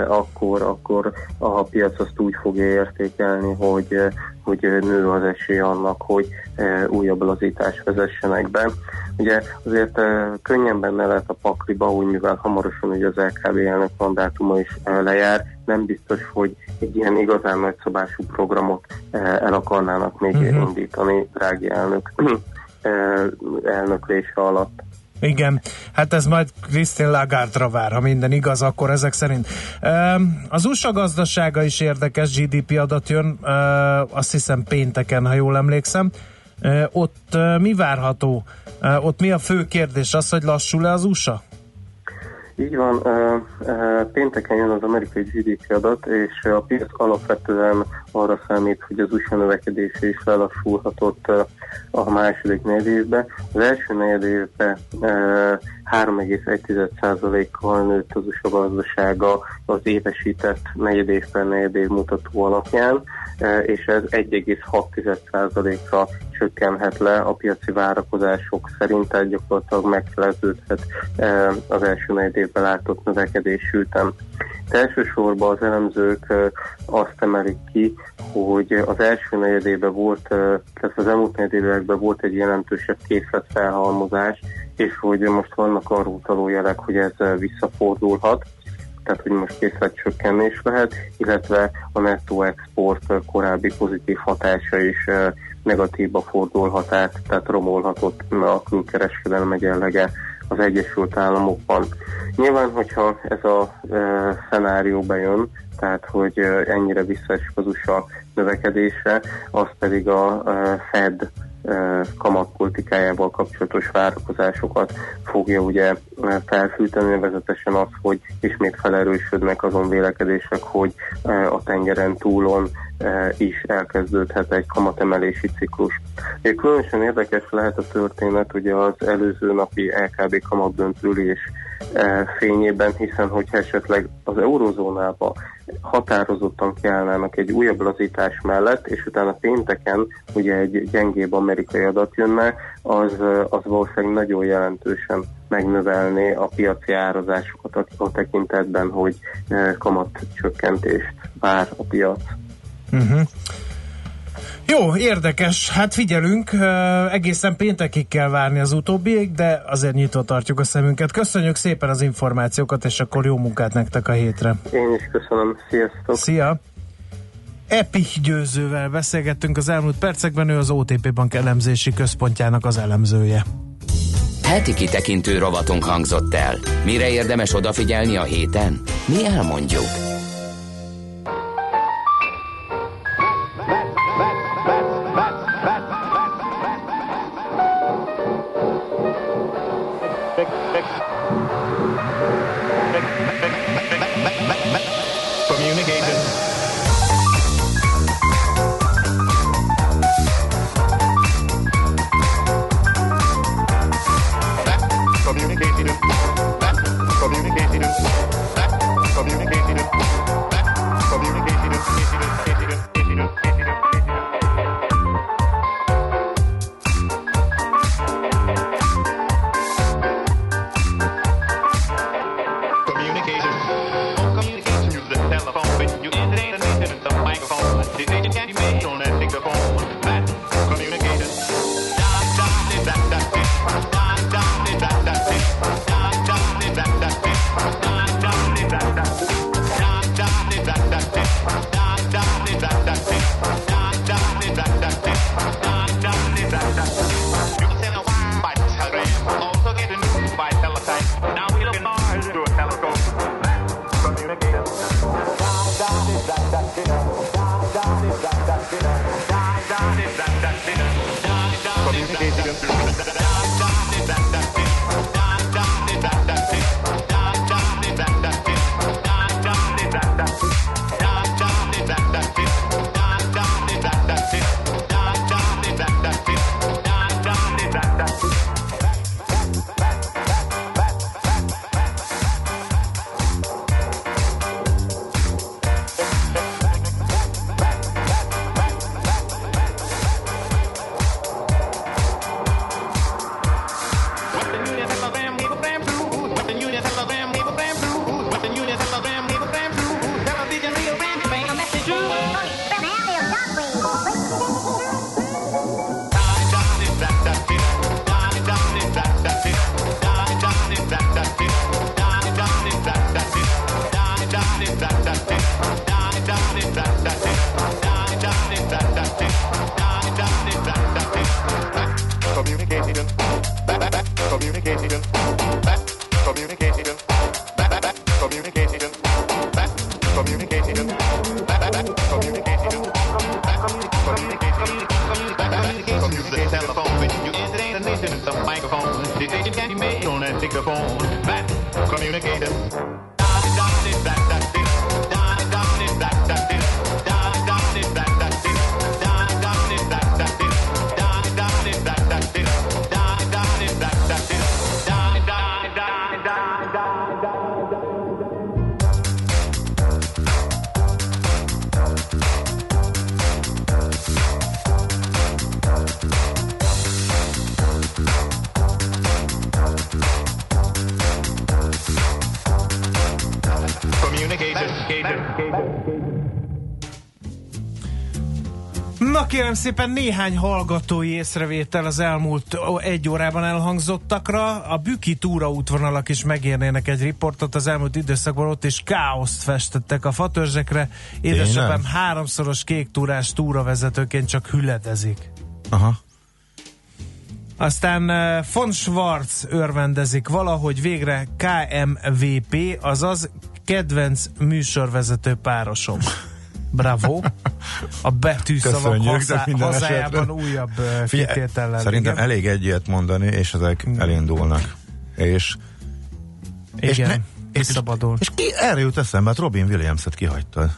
akkor, akkor a piac azt úgy fogja értékelni, hogy, eh, hogy nő az esély annak, hogy eh, újabb lazítást vezessenek be. Ugye azért eh, könnyen benne lehet a pakliba, úgy mivel hamarosan ugye az LKB elnök mandátuma is eh, lejár, nem biztos, hogy egy ilyen igazán nagyszabású programot eh, el akarnának még uh-huh. indítani drági elnök eh, elnöklése alatt. Igen, hát ez majd Christine Lagarde-ra vár, ha minden igaz, akkor ezek szerint. Az USA gazdasága is érdekes, GDP adat jön, azt hiszem pénteken, ha jól emlékszem. Ott mi várható? Ott mi a fő kérdés? Az, hogy lassul-e az USA? Így van, pénteken jön az amerikai GDP adat, és a piac alapvetően arra számít, hogy az USA növekedése is lelassulhatott a második negyedévben. Az első negyedévben ö, 3,1%-kal nőtt az USA gazdasága az évesített negyedév per negyedév mutató alapján, és ez 1,6%-ra csökkenhet le a piaci várakozások szerint, tehát gyakorlatilag megfeleződhet eh, az első negyed évben látott növekedésű ütem. De elsősorban az elemzők eh, azt emelik ki, hogy az első negyedében volt, eh, tehát az elmúlt negyedévekben volt egy jelentősebb készletfelhalmozás, és hogy most vannak arra utaló jelek, hogy ez visszafordulhat tehát hogy most készletcsökkenés lehet, illetve a nettó export korábbi pozitív hatása is negatívba fordulhat át, tehát romolhatott a külkereskedelem egyenlege az Egyesült Államokban. Nyilván, hogyha ez a e, szenárió bejön, tehát hogy ennyire visszaesik az USA növekedése, az pedig a Fed kamatpolitikájával kapcsolatos várakozásokat fogja ugye felfűteni, nevezetesen az, hogy ismét felerősödnek azon vélekedések, hogy a tengeren túlon is elkezdődhet egy kamatemelési ciklus. Ugye Különösen érdekes lehet a történet ugye az előző napi LKB kamatdöntülés e, fényében, hiszen hogyha esetleg az eurozónába határozottan kiállnának egy újabb lazítás mellett, és utána pénteken ugye egy gyengébb amerikai adat jönne, az, az valószínűleg nagyon jelentősen megnövelné a piaci árazásokat a, tekintetben, hogy e, kamatcsökkentést vár a piac. Uh-huh. Jó, érdekes. Hát figyelünk, egészen péntekig kell várni az utóbbiig, de azért nyitva tartjuk a szemünket. Köszönjük szépen az információkat, és akkor jó munkát nektek a hétre. Én is köszönöm. Sziasztok! Szia! Epi győzővel beszélgettünk az elmúlt percekben, ő az OTP Bank elemzési központjának az elemzője. Heti kitekintő rovatunk hangzott el. Mire érdemes odafigyelni a héten? Mi elmondjuk. Kérem szépen néhány hallgatói észrevétel az elmúlt egy órában elhangzottakra. A Büki túraútvonalak is megérnének egy riportot. Az elmúlt időszakban ott is káoszt festettek a fatörzsekre. Édesapám háromszoros kék túrás túravezetőként csak hüledezik. Aha. Aztán eh, von Schwarz örvendezik valahogy végre KMVP, azaz kedvenc műsorvezető párosom. Bravo! A betűszavak minden hazájában esetre. újabb kitétellel. Szerintem igen. elég egy ilyet mondani, és ezek elindulnak. És Igen, és ne- kiszabadul. És ki erre jut eszembe, hát Robin Williams-et kihagytad.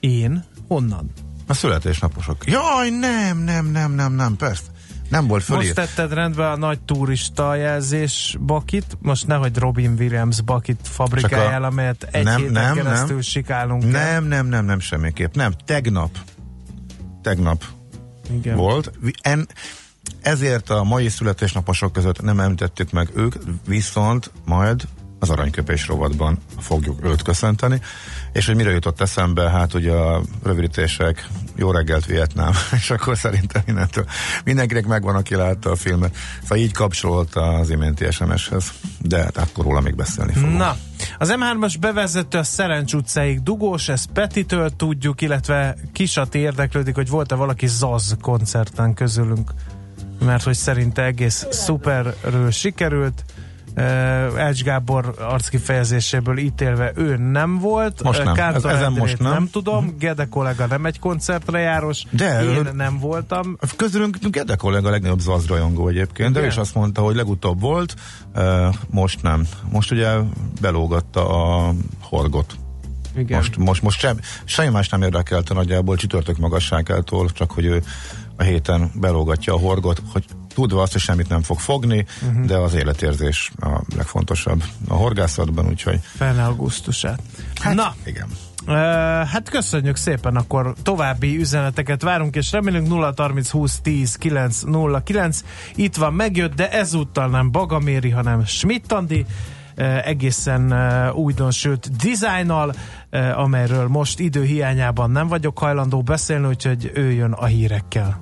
Én? Honnan? A születésnaposok. Jaj, nem, nem, nem, nem, nem, persze. Nem volt fölír. Most tetted rendbe a nagy turista jelzés bakit, most nehogy Robin Williams bakit fabrikáljál, amelyet egy nem, héten nem, keresztül nem. sikálunk el. Nem, nem, nem, nem, semmiképp. Nem, tegnap. Tegnap Igen. volt. En, ezért a mai születésnaposok között nem említettük meg ők, viszont majd az aranyköpés rovatban fogjuk őt köszönteni. És hogy mire jutott eszembe, hát ugye a rövidítések, jó reggelt Vietnám, és akkor szerintem innentől mindenkinek megvan, aki látta a filmet. Szóval így kapcsolt az iménti SMS-hez, de hát akkor róla még beszélni fogunk. Na, az M3-as bevezető a Szerencs utcáig dugós, ezt Petitől tudjuk, illetve Kisati érdeklődik, hogy volt-e valaki Zaz koncerten közülünk, mert hogy szerinte egész szuperről sikerült. Elcs Gábor arckifejezéséből ítélve ő nem volt. Most nem. Kántor Ez- ezen Endrét most nem. nem tudom. Gede kollega nem egy koncertre járos. De- Én nem voltam. Közülünk Gede kollega a legnagyobb Zaz rajongó egyébként, de ő is azt mondta, hogy legutóbb volt, most nem. Most ugye belógatta a horgot. Igen. Most, most, most sem, semmi más nem érdekelte nagyjából csütörtök magasságától, csak hogy ő a héten belógatja a horgot, hogy tudva azt, hogy semmit nem fog fogni, uh-huh. de az életérzés a legfontosabb a horgászatban, úgyhogy Fene augusztusát. Hát, Na, igen. Uh, hát köszönjük szépen, akkor további üzeneteket várunk, és remélünk 0 30 20 10 9 0 9. Itt van, megjött, de ezúttal nem Bagaméri, hanem Schmidt Andi, uh, egészen uh, újdonsült dizájnnal, uh, amelyről most idő hiányában nem vagyok hajlandó beszélni, úgyhogy ő jön a hírekkel.